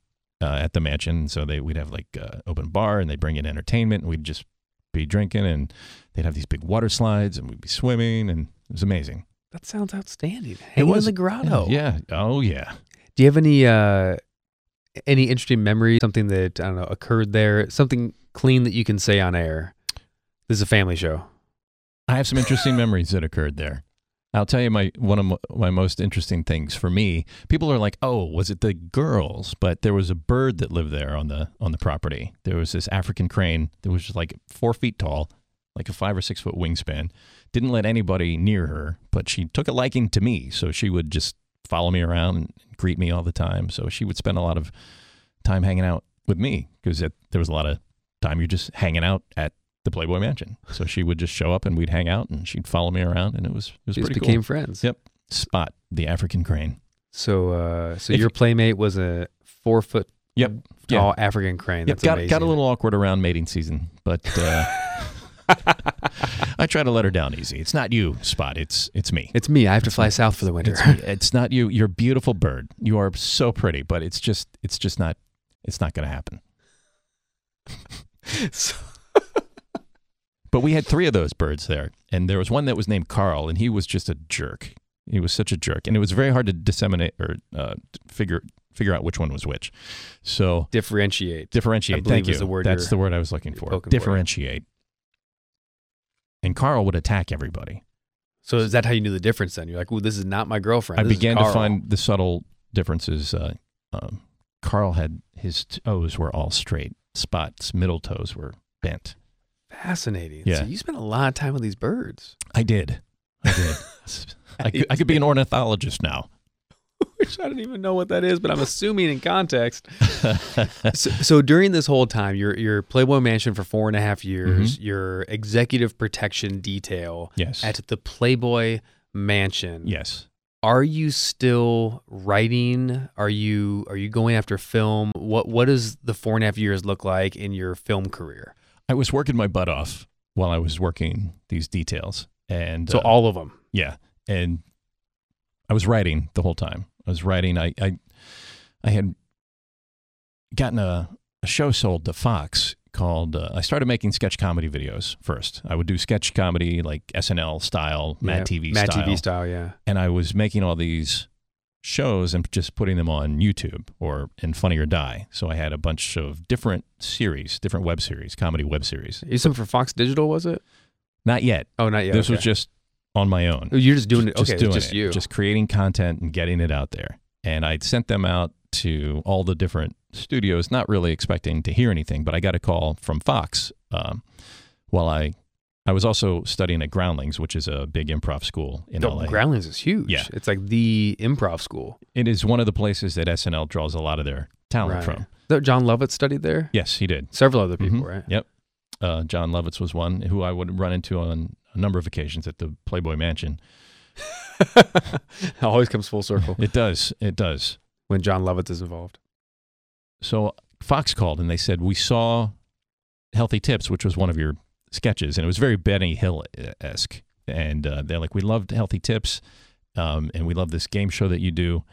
uh, at the mansion. So they we'd have like uh, open bar, and they bring in entertainment, and we'd just be drinking, and they'd have these big water slides, and we'd be swimming, and it was amazing.
that sounds outstanding. Hanging
was-
in the grotto.
Yeah. Oh yeah.
Do you have any uh, any interesting memory? Something that I don't know occurred there. Something clean that you can say on air. This is a family show.
I have some interesting memories that occurred there. I'll tell you my one of my, most interesting things for me. People are like, "Oh, was it the girls?" But there was a bird that lived there on the on the property. There was this African crane that was just like four feet tall, like a five or six foot wingspan. Didn't let anybody near her, but she took a liking to me, so she would just follow me around and greet me all the time. So she would spend a lot of time hanging out with me because there was a lot of time you're just hanging out at the Playboy Mansion. So she would just show up and we'd hang out and she'd follow me around and it was it was
Just
pretty
became
cool.
friends.
Yep. Spot the African crane.
So uh, so
If-
your playmate was a four foot
Yep. Yeah.
tall African crane.
Yep.
That's
Got
amazing.
got a little awkward around mating season, but uh, I try to let her down easy. It's not you, Spot. It's it's me.
It's me. I have to fly south for the winter.
It's, it's not you. You're a beautiful bird. You are so pretty, but it's just it's just not it's not going to happen.
So-
But we had three of those birds there, and there was one that was named Carl, and he was just a jerk. He was such a jerk, and it was very hard to disseminate or uh, figure figure out which one was which. So
differentiate.
differentiate.
I
Thank you.
is the word
That's the word I was looking for.
poking for.
Differentiate. And Carl would attack everybody.
So is that how you knew the difference? Then you're like, "Ooh, this is not my girlfriend."
I
This is
began to find the subtle differences. Uh, um, Carl had his toes were all straight. Spot's middle toes were bent.
Fascinating.
Yeah.
So you spent a lot of time with these birds.
I did. I did. I could, I could be an ornithologist now.
Which I don't even know what that is, but I'm assuming in context. So, so during this whole time, your your Playboy Mansion for four and a half years, mm-hmm. your executive protection detail
yes.
at the Playboy Mansion.
yes.
Are you still writing? Are you are you going after film? What what does the four and a half years look like in your film career?
I was working my butt off while I was working these details, and
So
uh,
all of them.
yeah, and I was writing the whole time. I was writing. I I, I had gotten a, a show sold to Fox called. Uh, I started making sketch comedy videos first. I would do sketch comedy like SNL style, Mad TV
Mad
style,
TV style, yeah.
and I was making all these shows and just putting them on YouTube or in Funny or Die. So I had a bunch of different series, different web series, comedy web series.
You something for Fox Digital, was it?
Not yet.
Oh, not yet.
this
okay.
was just on my own.
Oh, You're just doing it.
just
Okay,
doing
just
it,
you.
just creating content and getting it out there. And I'd sent them out to all the different studios, not really expecting to hear anything, but I got a call from Fox um, while I. I was also studying at Groundlings, which is a big improv school in
Oh,
LA.
Groundlings is huge.
Yeah.
It's like the improv school.
it is one of the places that SNL draws a lot of their talent
Right.
from.
That Jon Lovitz studied there.
Yes, he did.
Several other people,
Mhm.
right?
Yep. Uh, Jon Lovitz was one who I would run into on a number of occasions at the Playboy Mansion.
Always comes full circle
It does. It does.
when Jon Lovitz is involved.
So Fox called and they said, We saw Healthy Tips, which was one of your sketches, and it was very Benny Hill esque. And uh, they're like, We loved Healthy Tips, um, and we love this game show that you do.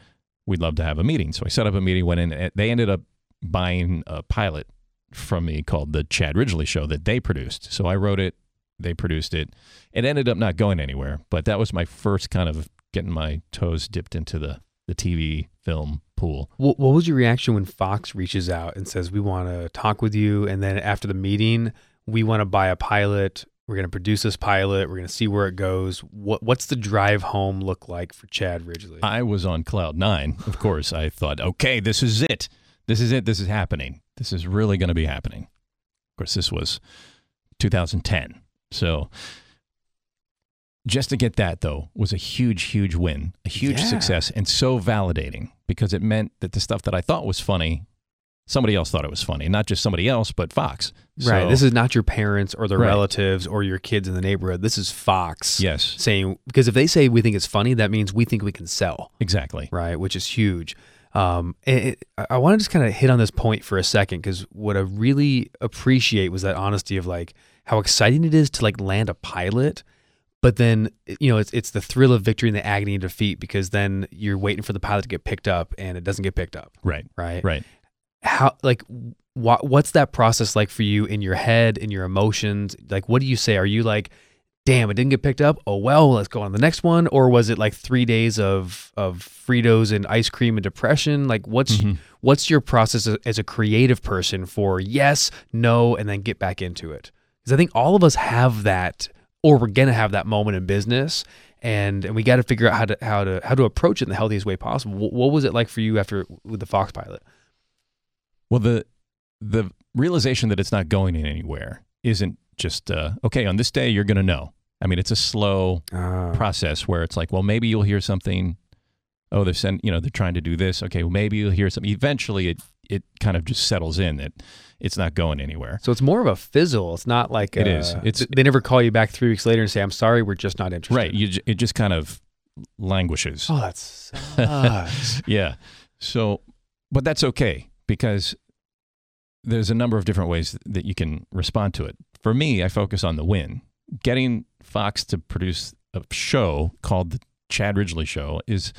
We'd love to have a meeting. So I set up a meeting, went in. They ended up buying a pilot from me called The Chad Ridgely Show that they produced. So I wrote it, they produced it. It ended up not going anywhere, but that was my first kind of getting my toes dipped into the, the TV film pool.
What was your reaction when Fox reaches out and says, "We want to talk with you," and then after the meeting, we want to buy a pilot. We're going to produce this pilot. We're going to see where it goes. What What's the drive home look like for Chad Ridgely?
I was on cloud nine. Of course, I thought, okay, this is it. This is it. This is happening. This is really going to be happening. Of course, this was 2010. So just to get that, though, was a huge, huge win, a huge
Yeah.
success, and so validating because it meant that the stuff that I thought was funny, somebody else thought it was funny. Not just somebody else, but Fox.
right.
So-
This is not your parents or their
Right.
relatives or your kids in the neighborhood. This is Fox
Yes,
saying because if they say we think it's funny, that means we think we can sell.
exactly.
right? Which is huge. Um, it, I- I want to just kind of hit on this point for a second because what I really appreciate was that honesty of like how exciting it is to like land a pilot, but then you know it's it's the thrill of victory and the agony of defeat because then you're waiting for the pilot to get picked up and it doesn't get picked up,
Right,
right?
right.
How like what what's that process like for you in your head in your emotions? Like what do you say? Are you like damn, it didn't get picked up. Oh well, let's go on to the next one. Or was it like three days of of Fritos and ice cream and depression? Like what's
Mhm.
what's your process as- a creative person for yes, no, and then get back into it? Because I think all of us have that, or we're gonna have that moment in business, and and we got to figure out how to how to how to approach it in the healthiest way possible. What, what was it like for you after with the Fox pilot?
Well, the the realization that it's not going in anywhere isn't just uh, okay. On this day, you're going to know. I mean, it's a slow process where it's like, well, maybe you'll hear something. Oh, they're send, you know, they're trying to do this. Okay, well, maybe you'll hear something. Eventually, it it kind of just settles in that it's not going anywhere.
So it's more of a fizzle. It's not like
It
uh,
is. It's-
they never call you back three weeks later and say, "I'm sorry, we're just not interested."
Right. You, j- it just kind of languishes.
Oh, that's.
Yeah. So, but that's okay because there's a number of different ways that you can respond to it. For me, I focus on the win. Getting Fox to produce a show called the Chad Ridgely Show is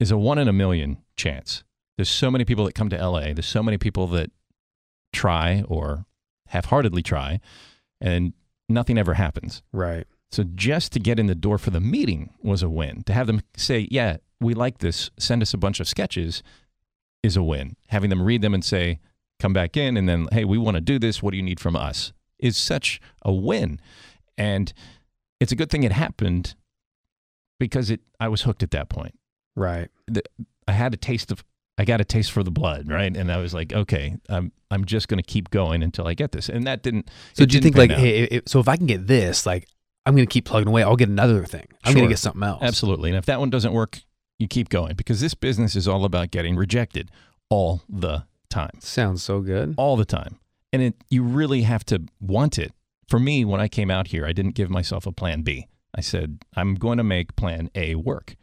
is a one in a million chance. There's so many people that come to LA. There's so many people that try or half-heartedly try, and nothing ever happens.
right.
So just to get in the door for the meeting was a win. To have them say, "Yeah, we like this. Send us a bunch of sketches," is a win. Having them read them and say, "Come back in," and then, "Hey, we want to do this. What do you need from us?" is such a win, and it's a good thing it happened because it. I was hooked at that point.
Right.
I had a taste of. I got a taste for the blood, right? And I was like, okay, I'm I'm just going to keep going until I get this. And that didn't.
So do you think like, hey, if, so if I can get this, like, I'm going to keep plugging away. I'll get another thing. I'm going to get something else.
Absolutely. And if that one doesn't work, you keep going because this business is all about getting rejected all the time.
Sounds so good.
All the time. And it, you really have to want it. For me, when I came out here, I didn't give myself a plan B. I said, I'm going to make plan A work.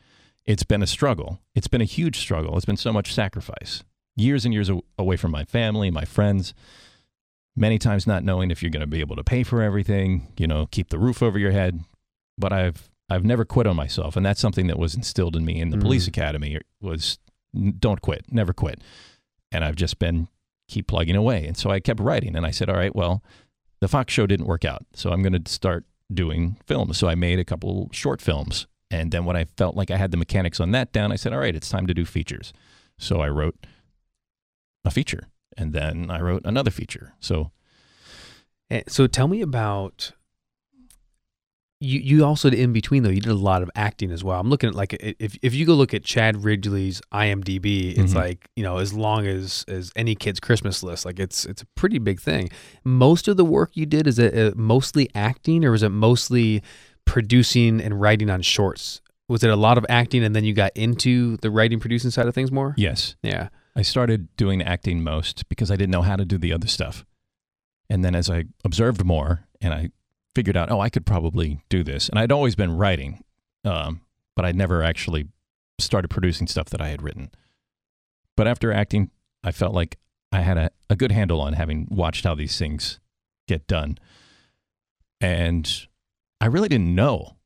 It's been a struggle. It's been a huge struggle. It's been so much sacrifice. Years and years away from my family, my friends, many times not knowing if you're going to be able to pay for everything, you know, keep the roof over your head. But I've I've never quit on myself, and that's something that was instilled in me in the police
Mm.
academy was don't quit, never quit. And I've just been keep plugging away. And so I kept writing and I said, "All right, well, the Fox show didn't work out. So I'm going to start doing films." So I made a couple short films And then when I felt like I had the mechanics on that down, I said, all right, it's time to do features. So I wrote a feature and then I wrote another feature. So
Eh, So tell me about you. You also did in between though. You did a lot of acting as well. I'm looking at like if if you go look at Chad Ridgely's IMDb, it's
Mhm.
like you know as long as as any kid's Christmas list. Like it's it's a pretty big thing. Most of the work you did is it uh, mostly acting or was it mostly producing and writing on shorts? Was it a lot of acting and then you got into the writing producing side of things more?
yes,
Yeah.
I started doing acting most because I didn't know how to do the other stuff. And then as I observed more and I figured out, oh, I could probably do this. And I'd always been writing, um, but I'd never actually started producing stuff that I had written. But after acting, I felt like I had a, a good handle on having watched how these things get done. And I really didn't know,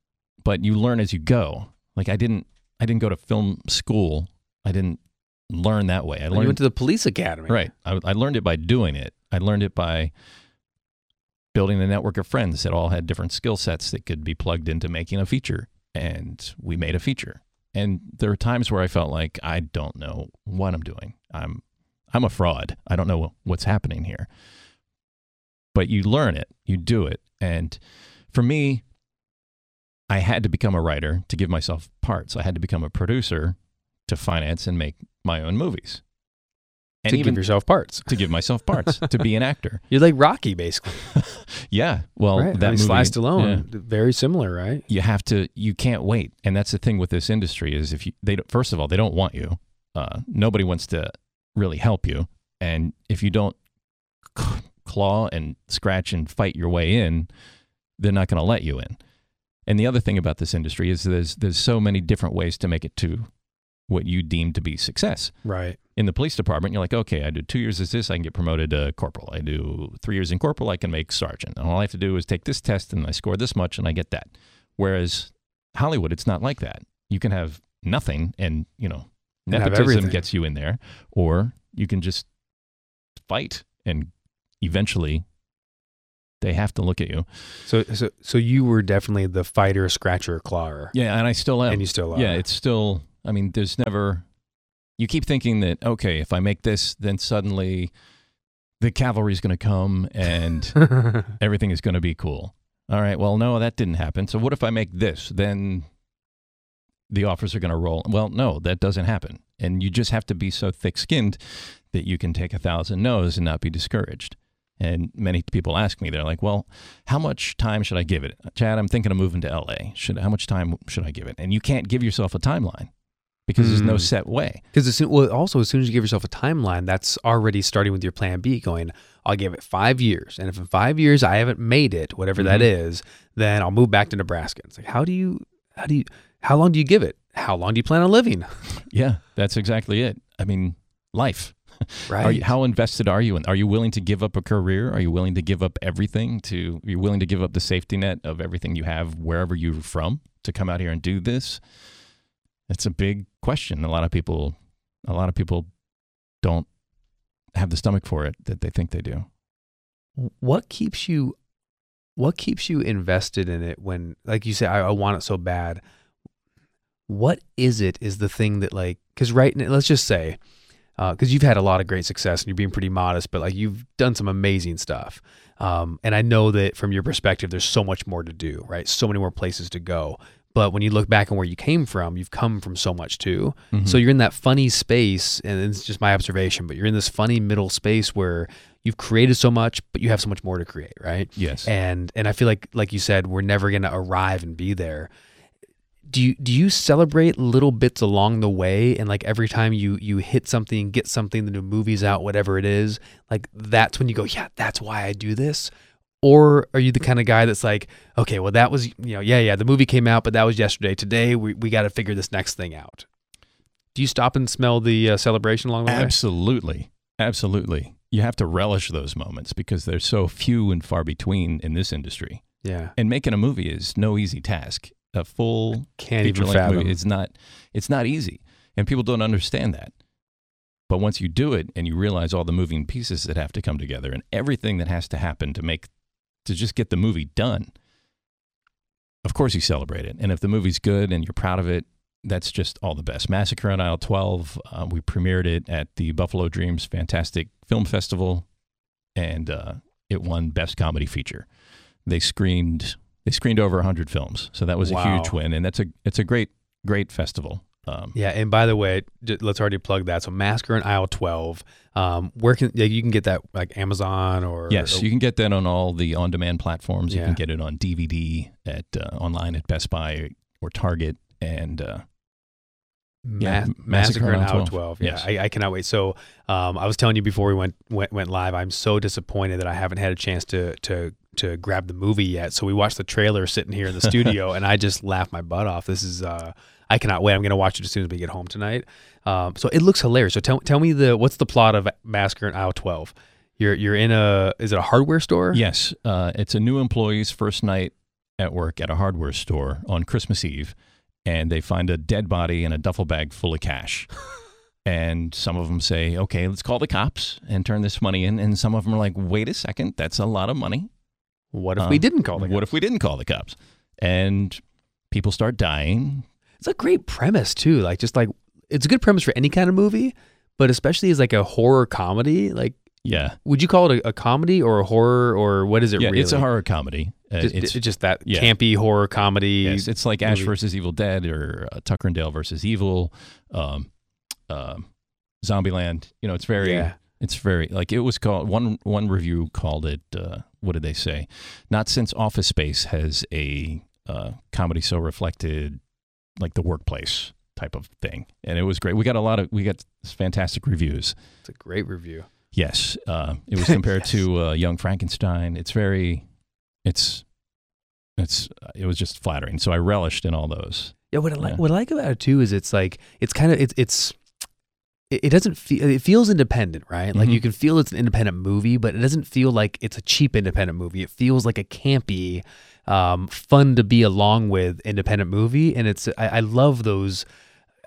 but you learn as you go. Like I didn't I didn't go to film school. I didn't learn that way. I
You went to the police academy.
Right. I, I learned it by doing it. I learned it by building a network of friends that all had different skill sets that could be plugged into making a feature. And we made a feature. And there are times where I felt like I don't know what I'm doing. I'm I'm a fraud. I don't know what's happening here. But you learn it, you do it. And for me, I had to become a writer to give myself parts. I had to become a producer to finance and make my own movies. And
to
even
give yourself parts.
to give myself parts to be an actor.
You're like Rocky, basically.
Yeah. Well,
right.
that
I mean,
movie,
Sly Stallone,
yeah.
very similar, right?
you have to. You can't wait, and that's the thing with this industry is if you they first of all they don't want you. Uh, nobody wants to really help you, and if you don't claw and scratch and fight your way in, they're not going to let you in. And the other thing about this industry is there's there's so many different ways to make it to what you deem to be success.
Right.
In the police department, you're like, okay, I do two years as this, I can get promoted to corporal. I do three years in corporal, I can make sergeant. And all I have to do is take this test and I score this much and I get that. Whereas Hollywood, it's not like that. You can have nothing and, you know, nepotism gets you in there, or you can just fight and eventually they have to look at you.
So, so, so you were definitely the fighter, scratcher, clawer,
Yeah, and I still am.
and you still are.
yeah, it's still. I mean, there's never. You keep thinking that okay, if I make this, then suddenly the cavalry is going to come and everything is going to be cool. All right. Well, no, that didn't happen. So what if I make this? Then the offers are going to roll. Well, no, that doesn't happen. And you just have to be so thick-skinned that you can take a thousand no's and not be discouraged. And many people ask me, they're like, "Well, how much time should I give it, Chad? I'm thinking of moving to LA. Should how much time should I give it?" And you can't give yourself a timeline because there's no
Mm.
set way.
Because well, also as soon as you give yourself a timeline, that's already starting with your plan B. Going, I'll give it five years, and if in five years I haven't made it, whatever that
Mhm.
is, then I'll move back to Nebraska. It's like, how do you, how do you, how long do you give it? How long do you plan on living?
Yeah, that's exactly it. I mean, life.
Right.
Are you, how invested are you in? Are you willing to give up a career? Are you willing to give up everything? To are you willing to give up the safety net of everything you have wherever you're from to come out here and do this? It's a big question. A lot of people, a lot of people, don't have the stomach for it that they think they do.
what keeps you what keeps you invested in it when like you say I, I want it so bad what is it is the thing that like because right n- let's just say because you've had a lot of great success and you're being pretty modest but like you've done some amazing stuff um, and i know that from your perspective there's so much more to do right so many more places to go but when you look back on where you came from you've come from so much too so mm-hmm. you're in that funny space, and it's just my observation, but you're in this funny middle space where you've created so much, but you have so much more to create, right?
yes,
And and I feel like, like you said, we're never gonna arrive and be there. Do you do you celebrate little bits along the way, and like every time you you hit something, get something, the new movie's out, whatever it is, like that's when you go, yeah, that's why I do this. Or are you the kind of guy that's like, okay, well, that was, you know, yeah, yeah, the movie came out, but that was yesterday. Today, we, we got to figure this next thing out. Do you stop and smell the uh, celebration along the way?
absolutely, absolutely. You have to relish those moments because they're so few and far between in this industry.
Yeah.
And making a movie is no easy task. A full feature length movie it's not it's not easy, and people don't understand that. But once you do it and you realize all the moving pieces that have to come together and everything that has to happen to make to just get the movie done, of course you celebrate it. And if the movie's good and you're proud of it, that's just all the best. Massacre on Aisle 12, uh, we premiered it at the Buffalo Dreams Fantastic Film Festival, and uh, it won Best Comedy Feature. They screened they screened over 100 films, so that was
Wow.
a huge win, and that's a it's a great great festival. Um,
Yeah, and by the way, let's already plug that. So Massacre in Aisle 12. Um, where can yeah, you can get that like Amazon or
Yes, you can get that on all the on-demand platforms. You can get it on DVD at uh, online at Best Buy or Target, and uh, Yeah,
Massacre,
Massacre
Aisle
12.
12. Yeah,
Yes.
I, I cannot wait. So um, I was telling you before we went, went went live, I'm so disappointed that I haven't had a chance to to to grab the movie yet. So we watched the trailer sitting here in the studio, and I just laughed my butt off. This is uh, I cannot wait. I'm gonna watch it as soon as we get home tonight. Um, so it looks hilarious. So tell tell me the what's the plot of Massacre in Aisle 12? You're you're in a is it a hardware store?
Yes, uh, it's a new employee's first night at work at a hardware store on Christmas Eve, and they find a dead body in a duffel bag full of cash. and some of them say, "Okay, let's call the cops and turn this money in." And some of them are like, "Wait a second, that's a lot of money.
What if we
Um,
didn't call the
What if we didn't call the cops?" And people start dying.
It's a great premise too. Like just like it's a good premise for any kind of movie, but especially as like a horror comedy. Like,
Yeah,
would you call it a, a comedy or a horror or what is it
yeah,
really?
it's a horror comedy. Uh,
Just,
it's
it's just that
yeah.
campy horror comedy.
Yes, it's like Ash
movie.
versus Evil Dead or uh, Tucker and Dale versus Evil, um, um, Zombieland. You know, it's very,
Yeah.
it's very like it was called. One one review called it. Uh, what did they say? Not since Office Space has a uh, comedy so reflected like the workplace type of thing, and it was great. We got a lot of we got fantastic reviews.
It's a great review.
Yes, uh, it was compared
Yes.
to uh, Young Frankenstein. It's very, it's, it's, it was just flattering. So I relished in all those.
Yeah, what I like
Yeah.
what I like about it too is it's like it's kind of it's it's it it doesn't feel it feels independent, right? Like
Mhm.
you can feel it's an independent movie, but it doesn't feel like it's a cheap independent movie. It feels like a campy, um, fun to be along with independent movie, and it's I, I love those.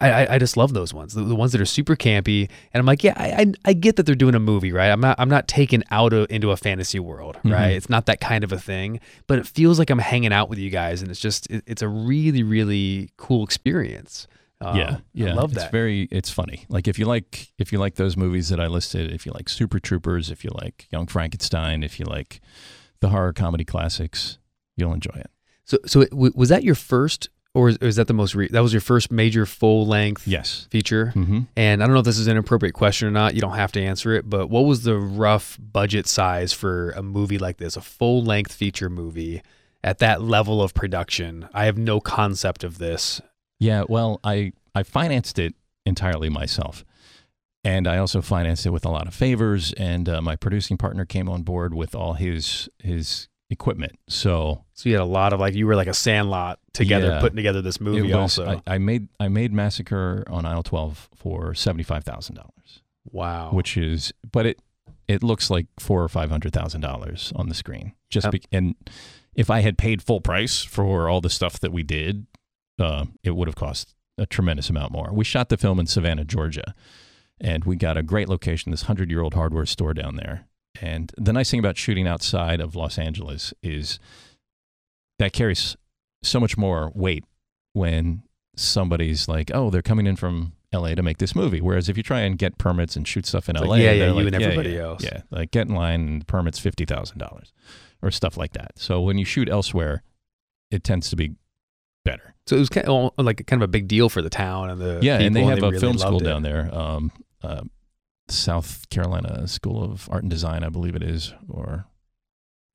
I, I- just love those ones, the, the ones that are super campy, and I'm like, yeah, I, I I get that they're doing a movie, right? I'm not I'm not taken out of, into a fantasy world, right?
Mhm.
It's not that kind of a thing, but it feels like I'm hanging out with you guys, and it's just it, it's a really really cool experience. Um,
yeah, yeah,
I love
it's very, it's funny. Like if you like, if you like those movies that I listed, if you like Super Troopers, if you like Young Frankenstein, if you like the horror comedy classics, you'll enjoy it.
so so it, w- was that your first, or is, or is that the most re- that was your first major full length
Yes.
feature?
Mm-hmm.
And I don't know if this is an appropriate question or not. You don't have to answer it, but what was the rough budget size for a movie like this, a full length feature movie at that level of production? I have no concept of this.
Yeah, well, I I financed it entirely myself, and I also financed it with a lot of favors. And uh, my producing partner came on board with all his his equipment. So
So you had a lot of like you were like a sandlot together
Yeah.
putting together this movie
was.
also.
I, I made I made Massacre on aisle twelve for seventy five thousand dollars,
wow.
which is, but it it looks like four or five hundred thousand dollars on the screen. Just
Yep.
be, and if I had paid full price for all the stuff that we did, uh, it would have cost a tremendous amount more. We shot the film in Savannah, Georgia, and we got a great location, this hundred year old hardware store down there. And the nice thing about shooting outside of Los Angeles is that carries so much more weight when somebody's like, "Oh, they're coming in from LA to make this movie." Whereas if you try and get permits and shoot stuff in
It's like,
LA,
yeah, yeah, you
like,
and
yeah,
everybody
yeah,
else.
yeah, like get in line and the permit's fifty thousand dollars or stuff like that. So when you shoot elsewhere, it tends to be better.
So it was kind of like kind of a big deal for the town and the
yeah, and they have a
really
film school
it.
down there, um, uh, South Carolina School of Art and Design, I believe it is, or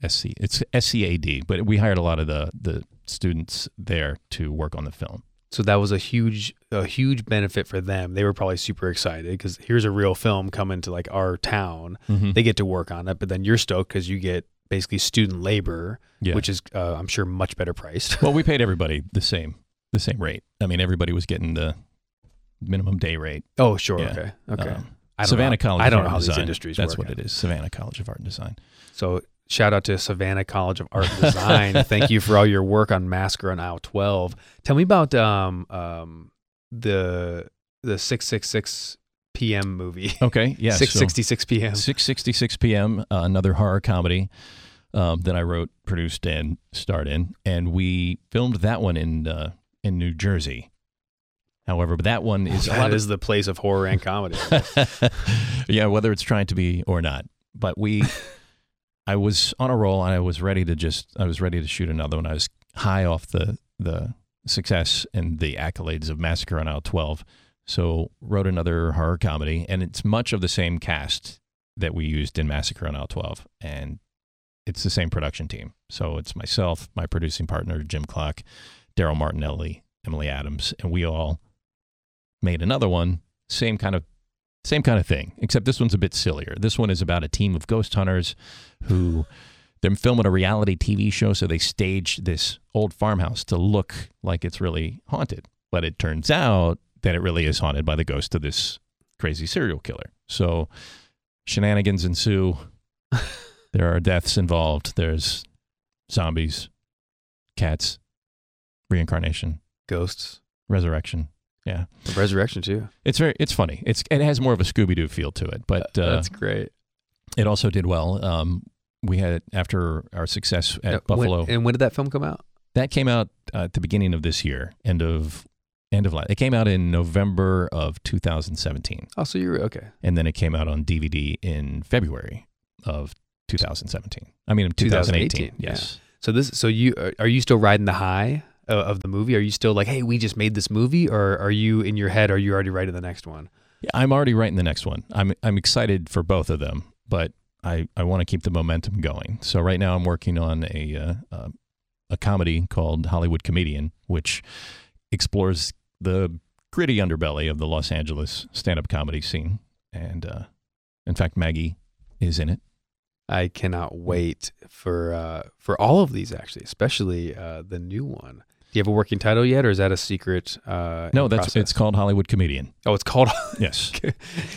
SC. It's SCAD, but we hired a lot of the the students there to work on the film.
So that was a huge a huge benefit for them. They were probably super excited because here's a real film coming to like our town.
Mm-hmm.
They get to work on it, but then you're stoked because you get basically student labor,
Yeah.
which is uh, I'm sure much better priced.
well, we paid everybody the same the same rate. I mean, everybody was getting the minimum day rate.
oh, sure,
Yeah.
okay, okay.
Um,
I don't
Savannah
know.
College.
I don't know how
and
these industries
That's
work.
what it is. Savannah College of Art and Design.
So shout out to Savannah College of Art and Design. Thank you for all your work on Massacre on Aisle 12. Tell me about um um the the 666 p.m. movie.
Okay. Yeah.
666 p.m.
6:66 p.m. Uh, another horror comedy. Um, that I wrote, produced, and starred in, and we filmed that one in uh, in New Jersey. However, but that one is a lot
That
of-
the place of horror and comedy.
yeah, whether it's trying to be or not. But we, I was on a roll and I was ready to just, I was ready to shoot another one. I was high off the, the success and the accolades of Massacre on Aisle 12. So wrote another horror comedy and it's much of the same cast that we used in Massacre on Aisle 12. And it's the same production team. So it's myself, my producing partner, Jim Clock, Daryl Martinelli, Emily Adams, and we all made another one, same kind of same kind of thing, except this one's a bit sillier. This one is about a team of ghost hunters who they're filming a reality TV show, so they stage this old farmhouse to look like it's really haunted. But it turns out that it really is haunted by the ghost of this crazy serial killer. So shenanigans ensue. there are deaths involved. There's zombies, cats, reincarnation,
Ghosts.
resurrection. Yeah.
Resurrection too.
It's very it's funny. It's it has more of a Scooby Doo feel to it, but uh,
That's great.
it also did well. Um, we had it after our success at
Uh,
Buffalo.
When, and when did that film come out?
that came out uh, at the beginning of this year, end of end of last. It came out in November of 2017,
Oh, so you're okay.
and then it came out on DVD in February of 2017. I mean, 2018.
2018,
yes.
So this, so you are- are you still riding the high of the movie? Are you still like, hey, we just made this movie, or are you in your head? Are you already writing the next one?
Yeah, I'm already writing the next one. I'm I'm excited for both of them, but I, I want to keep the momentum going. So right now I'm working on a uh, uh, a comedy called Hollywood Comedian, which explores the gritty underbelly of the Los Angeles stand-up comedy scene. And uh, in fact, Maggi is in it.
I cannot wait for uh, for all of these actually, especially uh, the new one. Do you have a working title yet, or is that a secret? Uh,
No, that's
process?
it's called Hollywood Comedian.
oh, it's called.
Yes,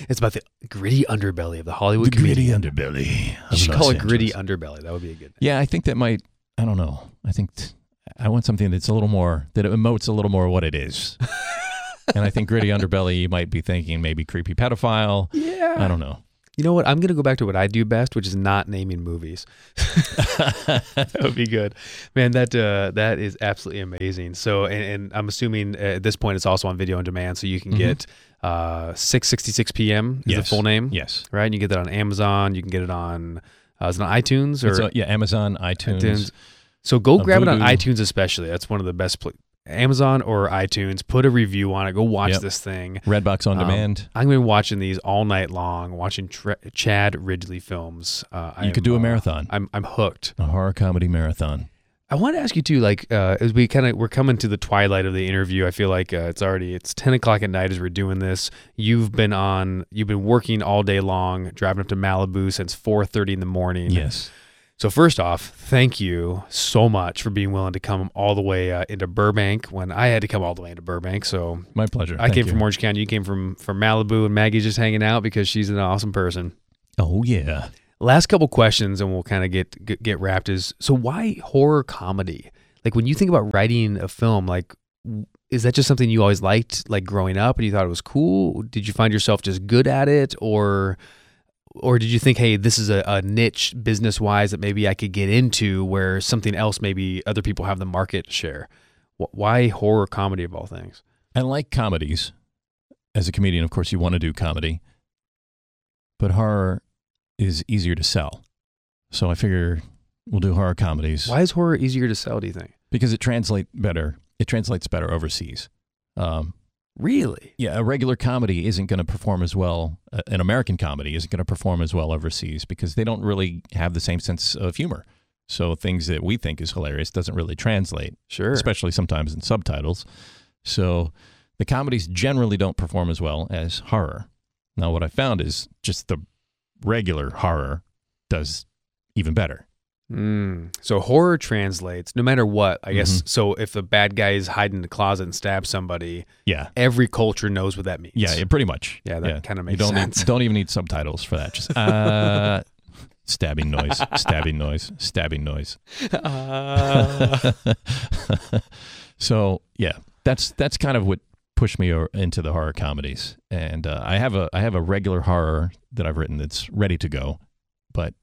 it's about the gritty underbelly of the Hollywood comedian.
Gritty underbelly.
You should call it gritty underbelly. That would be a good.
Yeah, I think that might. I don't know. I think t- I want something that's a little more that emotes a little more what it is. and I think gritty underbelly. You might be thinking maybe creepy pedophile.
Yeah.
I don't know.
You know what? I'm gonna go back to what I do best, which is not naming movies. that would be good, man. That uh, that is absolutely amazing. So, and, and I'm assuming at this point it's also on video on demand, so you can
Mhm.
get uh, 6:66 p.m. is
Yes.
the full name,
yes.
right? And you get that on Amazon. You can get it on uh, is it on iTunes or
uh, yeah, Amazon, iTunes.
iTunes. So go
Uh,
grab it on iTunes, especially. That's one of the best. Pl- Amazon or iTunes. Put a review on it. Go watch
Yep.
this thing.
Redbox on
Um,
demand.
I'm gonna be watching these all night long. Watching Tra- Chad Ridgely films. Uh,
you could do a
uh,
marathon,
I'm I'm hooked.
a horror comedy marathon.
I want to ask you too, like uh, as we kind of we're coming to the twilight of the interview. I feel like uh, it's already it's ten o'clock at night as we're doing this. You've been on, you've been working all day long, driving up to Malibu since four thirty in the morning.
Yes.
So first off, thank you so much for being willing to come all the way uh, into Burbank when I had to come all the way into Burbank. So
My pleasure.
I
Thank
came
you.
from Orange County. You came from from Malibu, and Maggi's just hanging out because she's an awesome person.
Oh yeah.
Last couple questions, and we'll kind of get, get get wrapped. Is so why horror comedy? Like when you think about writing a film, like is that just something you always liked, like growing up, and you thought it was cool? Did you find yourself just good at it, or or did you think, hey, this is a, a niche business wise that maybe I could get into, where something else maybe other people have the market share? Why horror comedy of all things?
I like comedies. As a comedian, of course, you want to do comedy, but horror is easier to sell. So I figure we'll do horror comedies
Why is horror easier to sell? Do you think?
because it translates better. It translates better overseas. Um,
Really?
yeah, a regular comedy isn't going to perform as well. Uh, an American comedy isn't going to perform as well overseas because they don't really have the same sense of humor. So things that we think is hilarious doesn't really translate,
Sure.
especially sometimes in subtitles. So the comedies generally don't perform as well as horror. Now, what I found is just the regular horror does even better.
Mm. So horror translates no matter what. I guess
Mhm.
so. If a bad guy is hiding in the closet and stabs somebody,
Yeah.
every culture knows what that means.
Yeah, yeah, pretty much.
Yeah, that kinda
You
makes
don't
sense.
Need, don't even need subtitles for that. Just uh, stabbing noise, stabbing noise, stabbing noise.
Uh,
so yeah, that's that's kind of what pushed me into the horror comedies. And uh, I have a I have a regular horror that I've written that's ready to go, but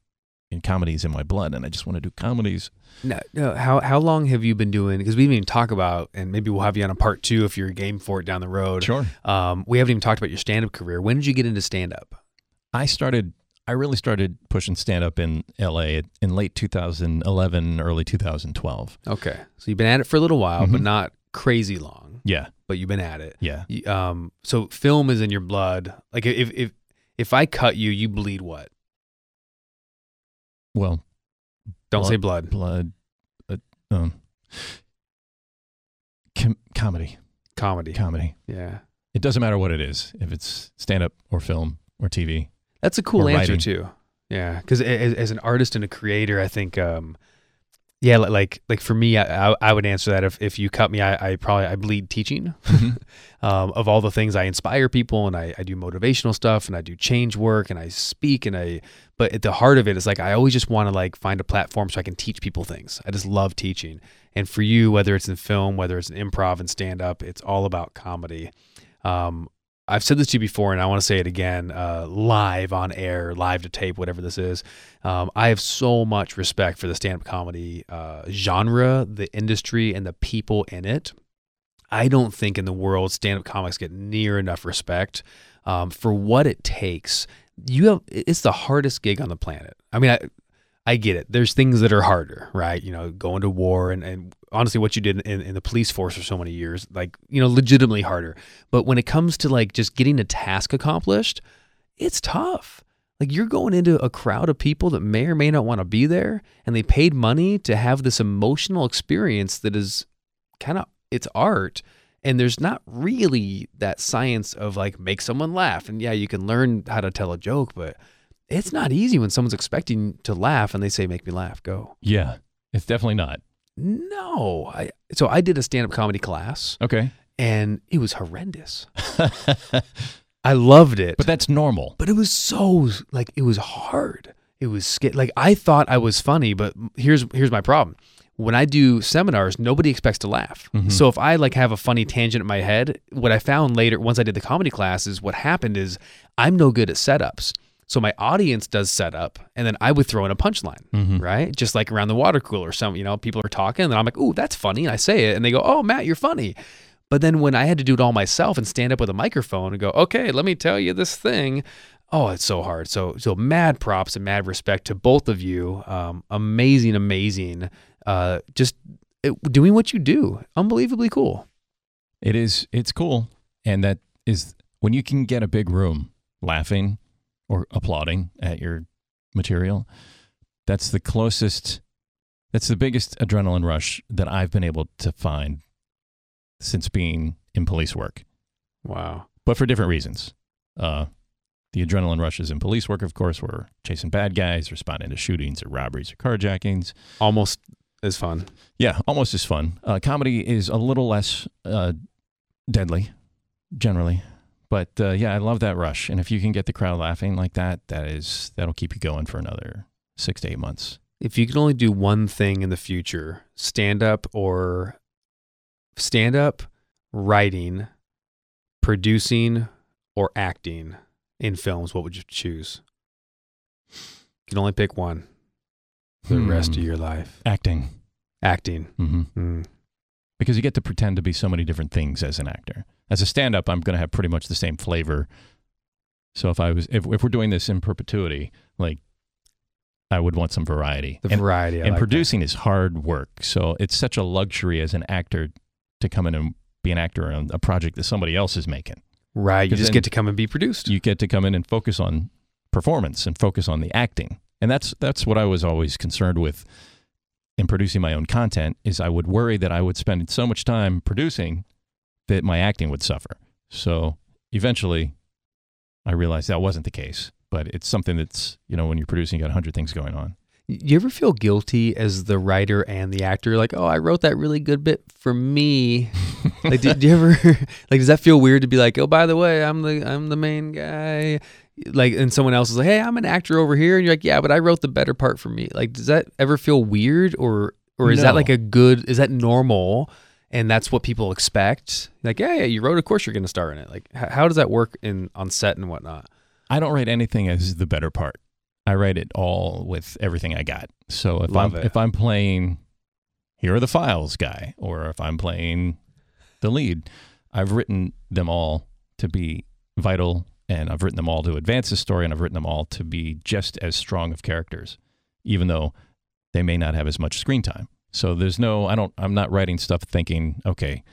and comedies in my blood, and I just want to do comedies.
No, no. How how long have you been doing? Because we didn't even talk about, and maybe we'll have you on a part two if you're game for it down the road.
Sure.
Um, we haven't even talked about your stand up career. When did you get into stand up?
I started. I really started pushing stand up in L.A. in late 2011, early 2012.
Okay, so you've been at it for a little while, but
Mhm.
not crazy long.
Yeah,
But you've been at it.
yeah.
Um, so film is in your blood. Like if if if I cut you, you bleed what?
Well,
Don't
Blood.
say blood.
blood, uh, um, com- comedy,
Comedy.
comedy.
Yeah.
It doesn't matter what it is, if it's stand up or film or TV.
That's a cool answer
writing.
too. Yeah, because as, as an artist and a creator, I think, um, yeah, li- like like for me, I, I, I would answer that if, if you cut me, I, I probably I bleed teaching. um, of all the things I inspire people, and I, I do motivational stuff, and I do change work, and I speak, and I. But at the heart of it is like I always just want to like find a platform so I can teach people things. I just love teaching, and for you, whether it's in film, whether it's in improv and stand up, it's all about comedy. Um, I've said this to you before, and I want to say it again, uh, live on air, live to tape, whatever this is. Um, I have so much respect for the stand-up comedy uh, genre, the industry, and the people in it. I don't think in the world stand-up comics get near enough respect um, for what it takes. You have it's the hardest gig on the planet. I mean, I I get it. There's things that are harder, right? You know, going to war and, and honestly, what you did in, in the police force for so many years, like, you know, legitimately harder. But when it comes to like just getting a task accomplished, it's tough. Like you're going into a crowd of people that may or may not want to be there, and they paid money to have this emotional experience that is kind of it's art. And there's not really that science of like make someone laugh. And yeah, you can learn how to tell a joke, but it's not easy when someone's expecting to laugh and they say, make me laugh, go.
Yeah, it's definitely not.
No. I, so I did a stand up comedy class
Okay.
and it was horrendous. I loved it.
But that's normal.
but it was so like it was hard. It was sca- like I thought I was funny, but here's here's my problem. When I do seminars, nobody expects to laugh.
Mhm.
So if I like have a funny tangent in my head, what I found later once I did the comedy class is what happened is I'm no good at setups. So my audience does setup, and then I would throw in a punchline,
Mhm.
right? Just like around the water cooler, some you know people are talking, and I'm like, "Ooh, that's funny," and I say it, and they go, "Oh, Matt, you're funny." But then when I had to do it all myself and stand up with a microphone and go, "Okay, let me tell you this thing," oh, it's so hard. So so mad props and mad respect to both of you. Um, amazing, amazing. Uh, just it, doing what you do, unbelievably cool.
It is. It's cool, and that is when you can get a big room laughing or applauding at your material. That's the closest. That's the biggest adrenaline rush that I've been able to find since being in police work,
Wow.
but for different reasons. Uh, the adrenaline rushes in police work, of course, were chasing bad guys, responding to shootings or robberies or carjackings.
Almost as fun.
Yeah, almost as fun. Uh, comedy is a little less uh, deadly, generally, but uh, yeah, I love that rush. And if you can get the crowd laughing like that, that is that'll keep you going for another six to eight months.
If you could only do one thing in the future, stand up or stand up, writing, producing, or acting in films, what would you choose? You can only pick one for the rest of
Hmm.
your life.
Acting,
Acting.
hmm
Mm.
because you get to pretend to be so many different things as an actor. As a stand-up, I'm going to have pretty much the same flavor. So if I was, if, if we're doing this in perpetuity, like I would want some variety.
The
And-
variety. I
and
like
producing is hard work. So it's such a luxury as an actor to come in and be an actor on a project that somebody else is making.
Right. you just get to come and be produced.
You get to come in and focus on performance and focus on the acting. And that's that's what I was always concerned with in producing my own content is I would worry that I would spend so much time producing that my acting would suffer. So eventually I realized that wasn't the case. But it's something that's, you know, when you're producing, you got a hundred things going on.
Do you ever feel guilty as the writer and the actor? Like, oh, I wrote that really good bit for me. like, did you ever like? Does that feel weird to be like, oh, by the way, I'm the I'm the main guy. Like, and someone else is like, hey, I'm an actor over here, and you're like, yeah, but I wrote the better part for me. Like, does that ever feel weird, or or is that like a good? Is that normal? And that's what people expect. Like, yeah, yeah, you wrote. Of course, you're going to star in it. Like, h- how does that work in on set and whatnot?
I don't write anything as the better part. I write it all with everything I got. So if
Love
I'm
it.
if I'm playing here are the files guy, or if I'm playing the lead, I've written them all to be vital, and I've written them all to advance the story, and I've written them all to be just as strong of characters, even though they may not have as much screen time. So there's no, I don't, I'm not writing stuff thinking, okay,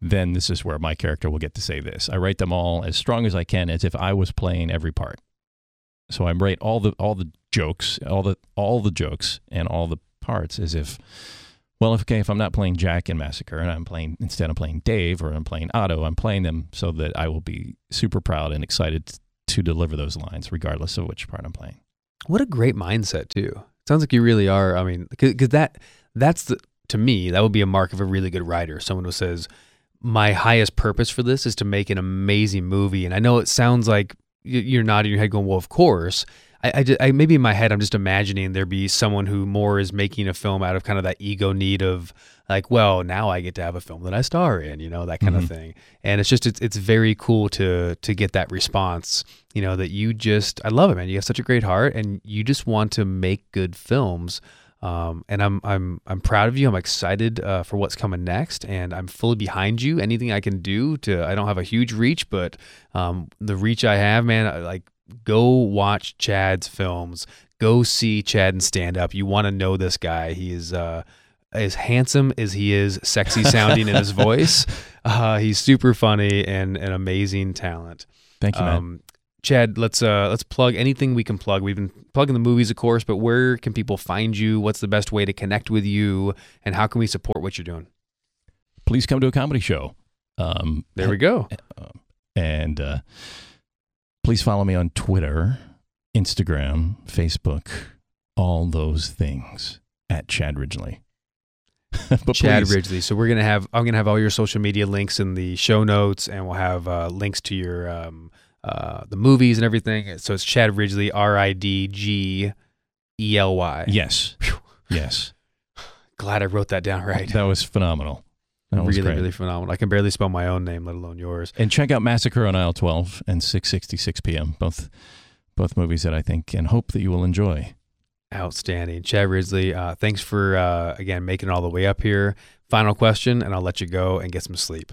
then this is where my character will get to say this. I write them all as strong as I can, as if I was playing every part. So I write all the all the jokes, all the all the jokes, and all the parts as if, well, if, okay, if I'm not playing Jack in Massacre and I'm playing instead I'm playing Dave or I'm playing Otto, I'm playing them so that I will be super proud and excited to deliver those lines, regardless of which part I'm playing.
What a great mindset too. Sounds like you really are. I mean, because that that's the to me that would be a mark of a really good writer. Someone who says, "My highest purpose for this is to make an amazing movie." And I know it sounds like you're nodding your head, going, "Well, of course." I, I, I maybe in my head I'm just imagining there be someone who more is making a film out of kind of that ego need of like, well, now I get to have a film that I star in, you know, that kind
Mhm.
of thing. And it's just it's it's very cool to to get that response, you know, that you just I love it, man. You have such a great heart, and you just want to make good films. Um, and I'm I'm I'm proud of you. I'm excited uh, for what's coming next, and I'm fully behind you. Anything I can do to I don't have a huge reach, but um, the reach I have, man, I, like go watch Chad's films. Go see Chad and stand up. You want to know this guy. He is uh, as handsome as he is sexy sounding in his voice. Uh, he's super funny and an amazing talent.
Thank you, man.
Um, Chad, let's uh, let's plug anything we can plug. We've been plugging the movies, of course, but where can people find you? What's the best way to connect with you, and how can we support what you're doing?
Please come to a comedy show. Um,
There we go.
Um, and uh, please follow me on Twitter, Instagram, Facebook, all those things at Chad Ridgely. but
Chad
please,
Ridgely. So we're gonna have I'm gonna have all your social media links in the show notes, and we'll have uh, links to your um, uh, the movies and everything. So it's Chad Ridgely, R I D G E L Y.
Yes. Yes.
Glad I wrote that down right.
That was phenomenal. That was
really,
great.
really phenomenal. I can barely spell my own name, let alone yours.
And check out Massacre on aisle 12 and 666 p.m. Both both movies that I think and hope that you will enjoy.
Outstanding. Chad Ridgely, uh, thanks for, uh, again, making it all the way up here. Final question, and I'll let you go and get some sleep.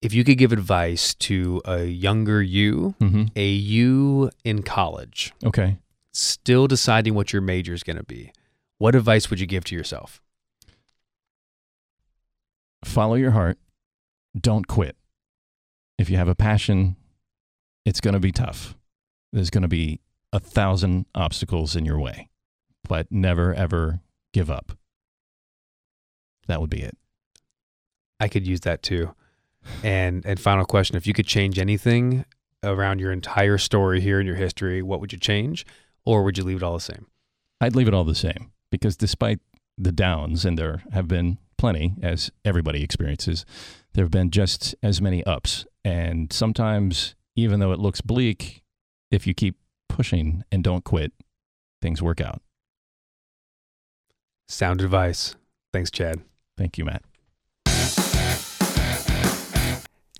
If you could give advice to a younger you,
Mm-hmm.
a you in college,
Okay.
still deciding what your major is going to be, what advice would you give to yourself?
Follow your heart. Don't quit. If you have a passion, it's going to be tough. There's going to be a thousand obstacles in your way, but never, ever give up. That would be it.
I could use that too. And and final question, if you could change anything around your entire story here in your history, what would you change or would you leave it all the same?
I'd leave it all the same because despite the downs, and there have been plenty, as everybody experiences, there have been just as many ups. And sometimes, even though it looks bleak, if you keep pushing and don't quit, things work out.
Sound advice. Thanks, Chad.
Thank you, Matt.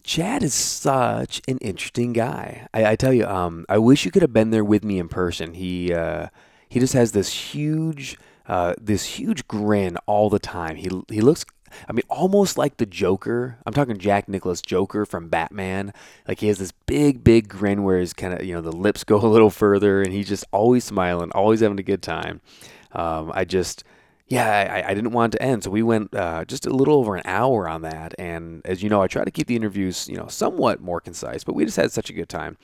Chad is such an interesting guy. I, I tell you, um, I wish you could have been there with me in person. He uh, he just has this huge uh, this huge grin all the time. He he looks, I mean, almost like the Joker. I'm talking Jack Nicholas Joker from Batman. Like he has this big big grin where his kind of you know the lips go a little further, and he's just always smiling, always having a good time. Um, I just yeah, I, I didn't want it to end, so we went uh, just a little over an hour on that. And as you know, I try to keep the interviews, you know, somewhat more concise, but we just had such a good time.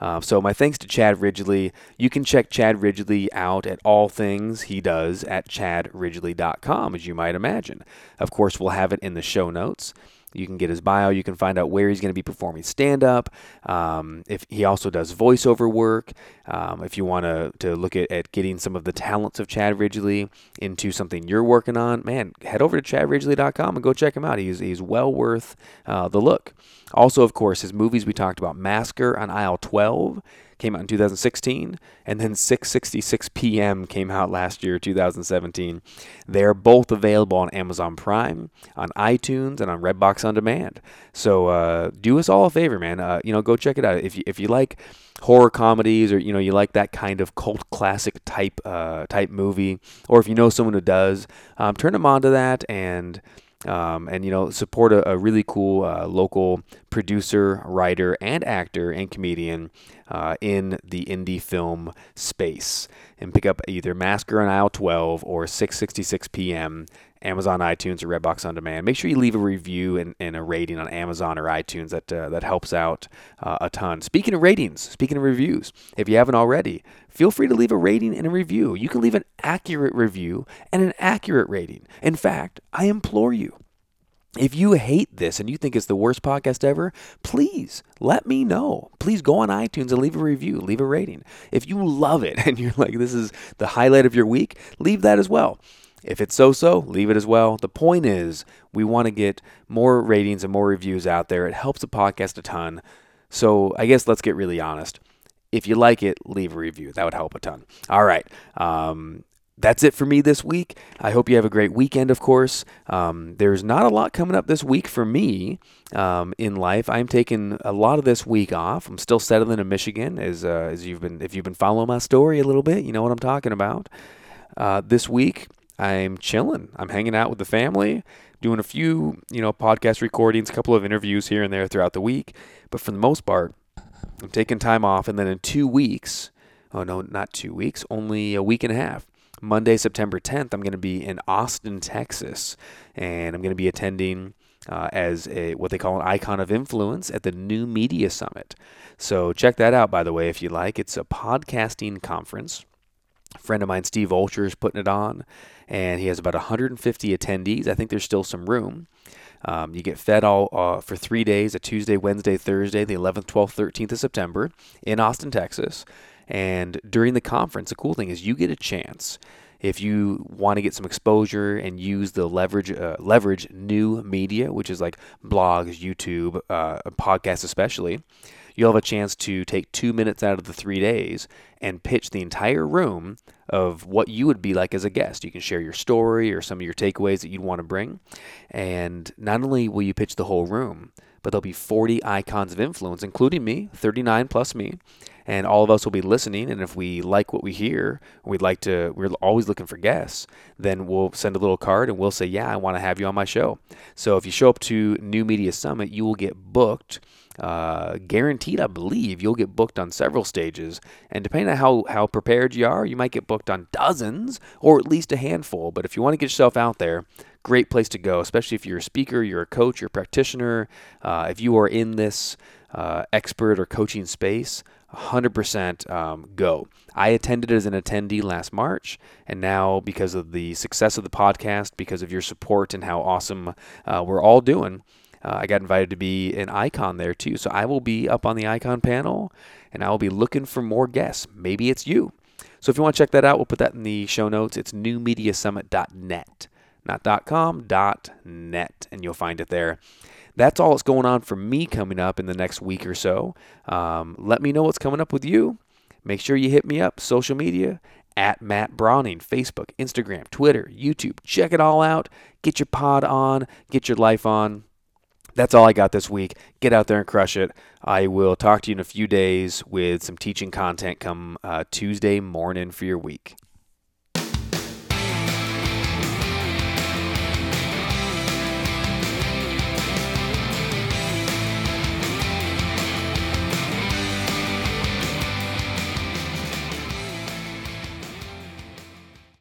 Um, so my thanks to Chad Ridgely. You can check Chad Ridgely out at all things he does at chadridgely.com, as you might imagine. Of course, we'll have it in the show notes. You can get his bio. You can find out where he's going to be performing stand up. Um, if he also does voiceover work. Um, if you want to to look at, at getting some of the talents of Chad Ridgely into something you're working on, man, head over to chadridgely.com and go check him out. He's he's well worth uh, the look. Also, of course, his movies we talked about: Massacre on aisle 12,
came out in 2016, and then 6:66 p.m. came out last year, 2017. They are both available on Amazon Prime, on iTunes, and on Redbox on demand. So uh, do us all a favor, man. Uh, you know, go check it out if you if you like horror comedies or you know you like that kind of cult classic type uh, type movie, or if you know someone who does, um, turn them on to that and um, and you know support a, a really cool uh, local producer, writer, and actor and comedian uh, in the indie film space, and pick up either Massacre on Aisle 12 or 6:66 p.m. Amazon, iTunes, or Redbox on demand. Make sure you leave a review and, and a rating on Amazon or iTunes. That uh, that helps out uh, a ton. Speaking of ratings, speaking of reviews, if you haven't already, feel free to leave a rating and a review. You can leave an accurate review and an accurate rating. In fact, I implore you. If you hate this and you think it's the worst podcast ever, please let me know. Please go on iTunes and leave a review, leave a rating. If you love it and you're like, this is the highlight of your week, leave that as well. If it's so so, leave it as well. The point is, we want to get more ratings and more reviews out there. It helps the podcast a ton. So I guess let's get really honest. If you like it, leave a review. That would help a ton. All right. Um, that's it for me this week. I hope you have a great weekend, of course. Um, there's not a lot coming up this week for me um, in life. I'm taking a lot of this week off. I'm still settling in Michigan, as, uh, as you've been, if you've been following my story a little bit, you know what I'm talking about. Uh, this week, I'm chilling. I'm hanging out with the family, doing a few, you know, podcast recordings, a couple of interviews here and there throughout the week. But for the most part, I'm taking time off, and then in two weeks, oh no, not two weeks, only a week and a half. Monday, September 10th, I'm going to be in Austin, Texas, and I'm going to be attending uh, as a what they call an icon of influence at the New Media Summit. So check that out, by the way, if you like. It's a podcasting conference. A friend of mine, Steve Olsher, is putting it on, and he has about 150 attendees. I think there's still some room. Um, you get fed all uh, for three days: a Tuesday, Wednesday, Thursday, the 11th, 12th, 13th of September in Austin, Texas. And during the conference, the cool thing is you get a chance if you want to get some exposure and use the leverage uh, leverage new media, which is like blogs, YouTube, uh, podcasts, especially. You'll have a chance to take two minutes out of the three days and pitch the entire room of what you would be like as a guest. You can share your story or some of your takeaways that you'd want to bring. And not only will you pitch the whole room, but there'll be 40 icons of influence, including me, 39 plus me, and all of us will be listening. And if we like what we hear, we'd like to, we're always looking for guests, then we'll send a little card and we'll say, Yeah, I want to have you on my show. So if you show up to New Media Summit, you will get booked. Uh, guaranteed, I believe you'll get booked on several stages, and depending on how how prepared you are, you might get booked on dozens or at least a handful. But if you want to get yourself out there, great place to go, especially if you're a speaker, you're a coach, you're a practitioner, uh, if you are in this uh, expert or coaching space. 100% um, go. I attended as an attendee last March, and now because of the success of the podcast, because of your support and how awesome uh, we're all doing, uh, I got invited to be an icon there too. So I will be up on the icon panel, and I will be looking for more guests. Maybe it's you. So if you want to check that out, we'll put that in the show notes. It's newmediasummit.net, not .com, .net, and you'll find it there that's all that's going on for me coming up in the next week or so. Um, let me know what's coming up with you. Make sure you hit me up, social media, at Matt Browning, Facebook, Instagram, Twitter, YouTube. Check it all out. Get your pod on, get your life on. That's all I got this week. Get out there and crush it. I will talk to you in a few days with some teaching content come uh, Tuesday morning for your week.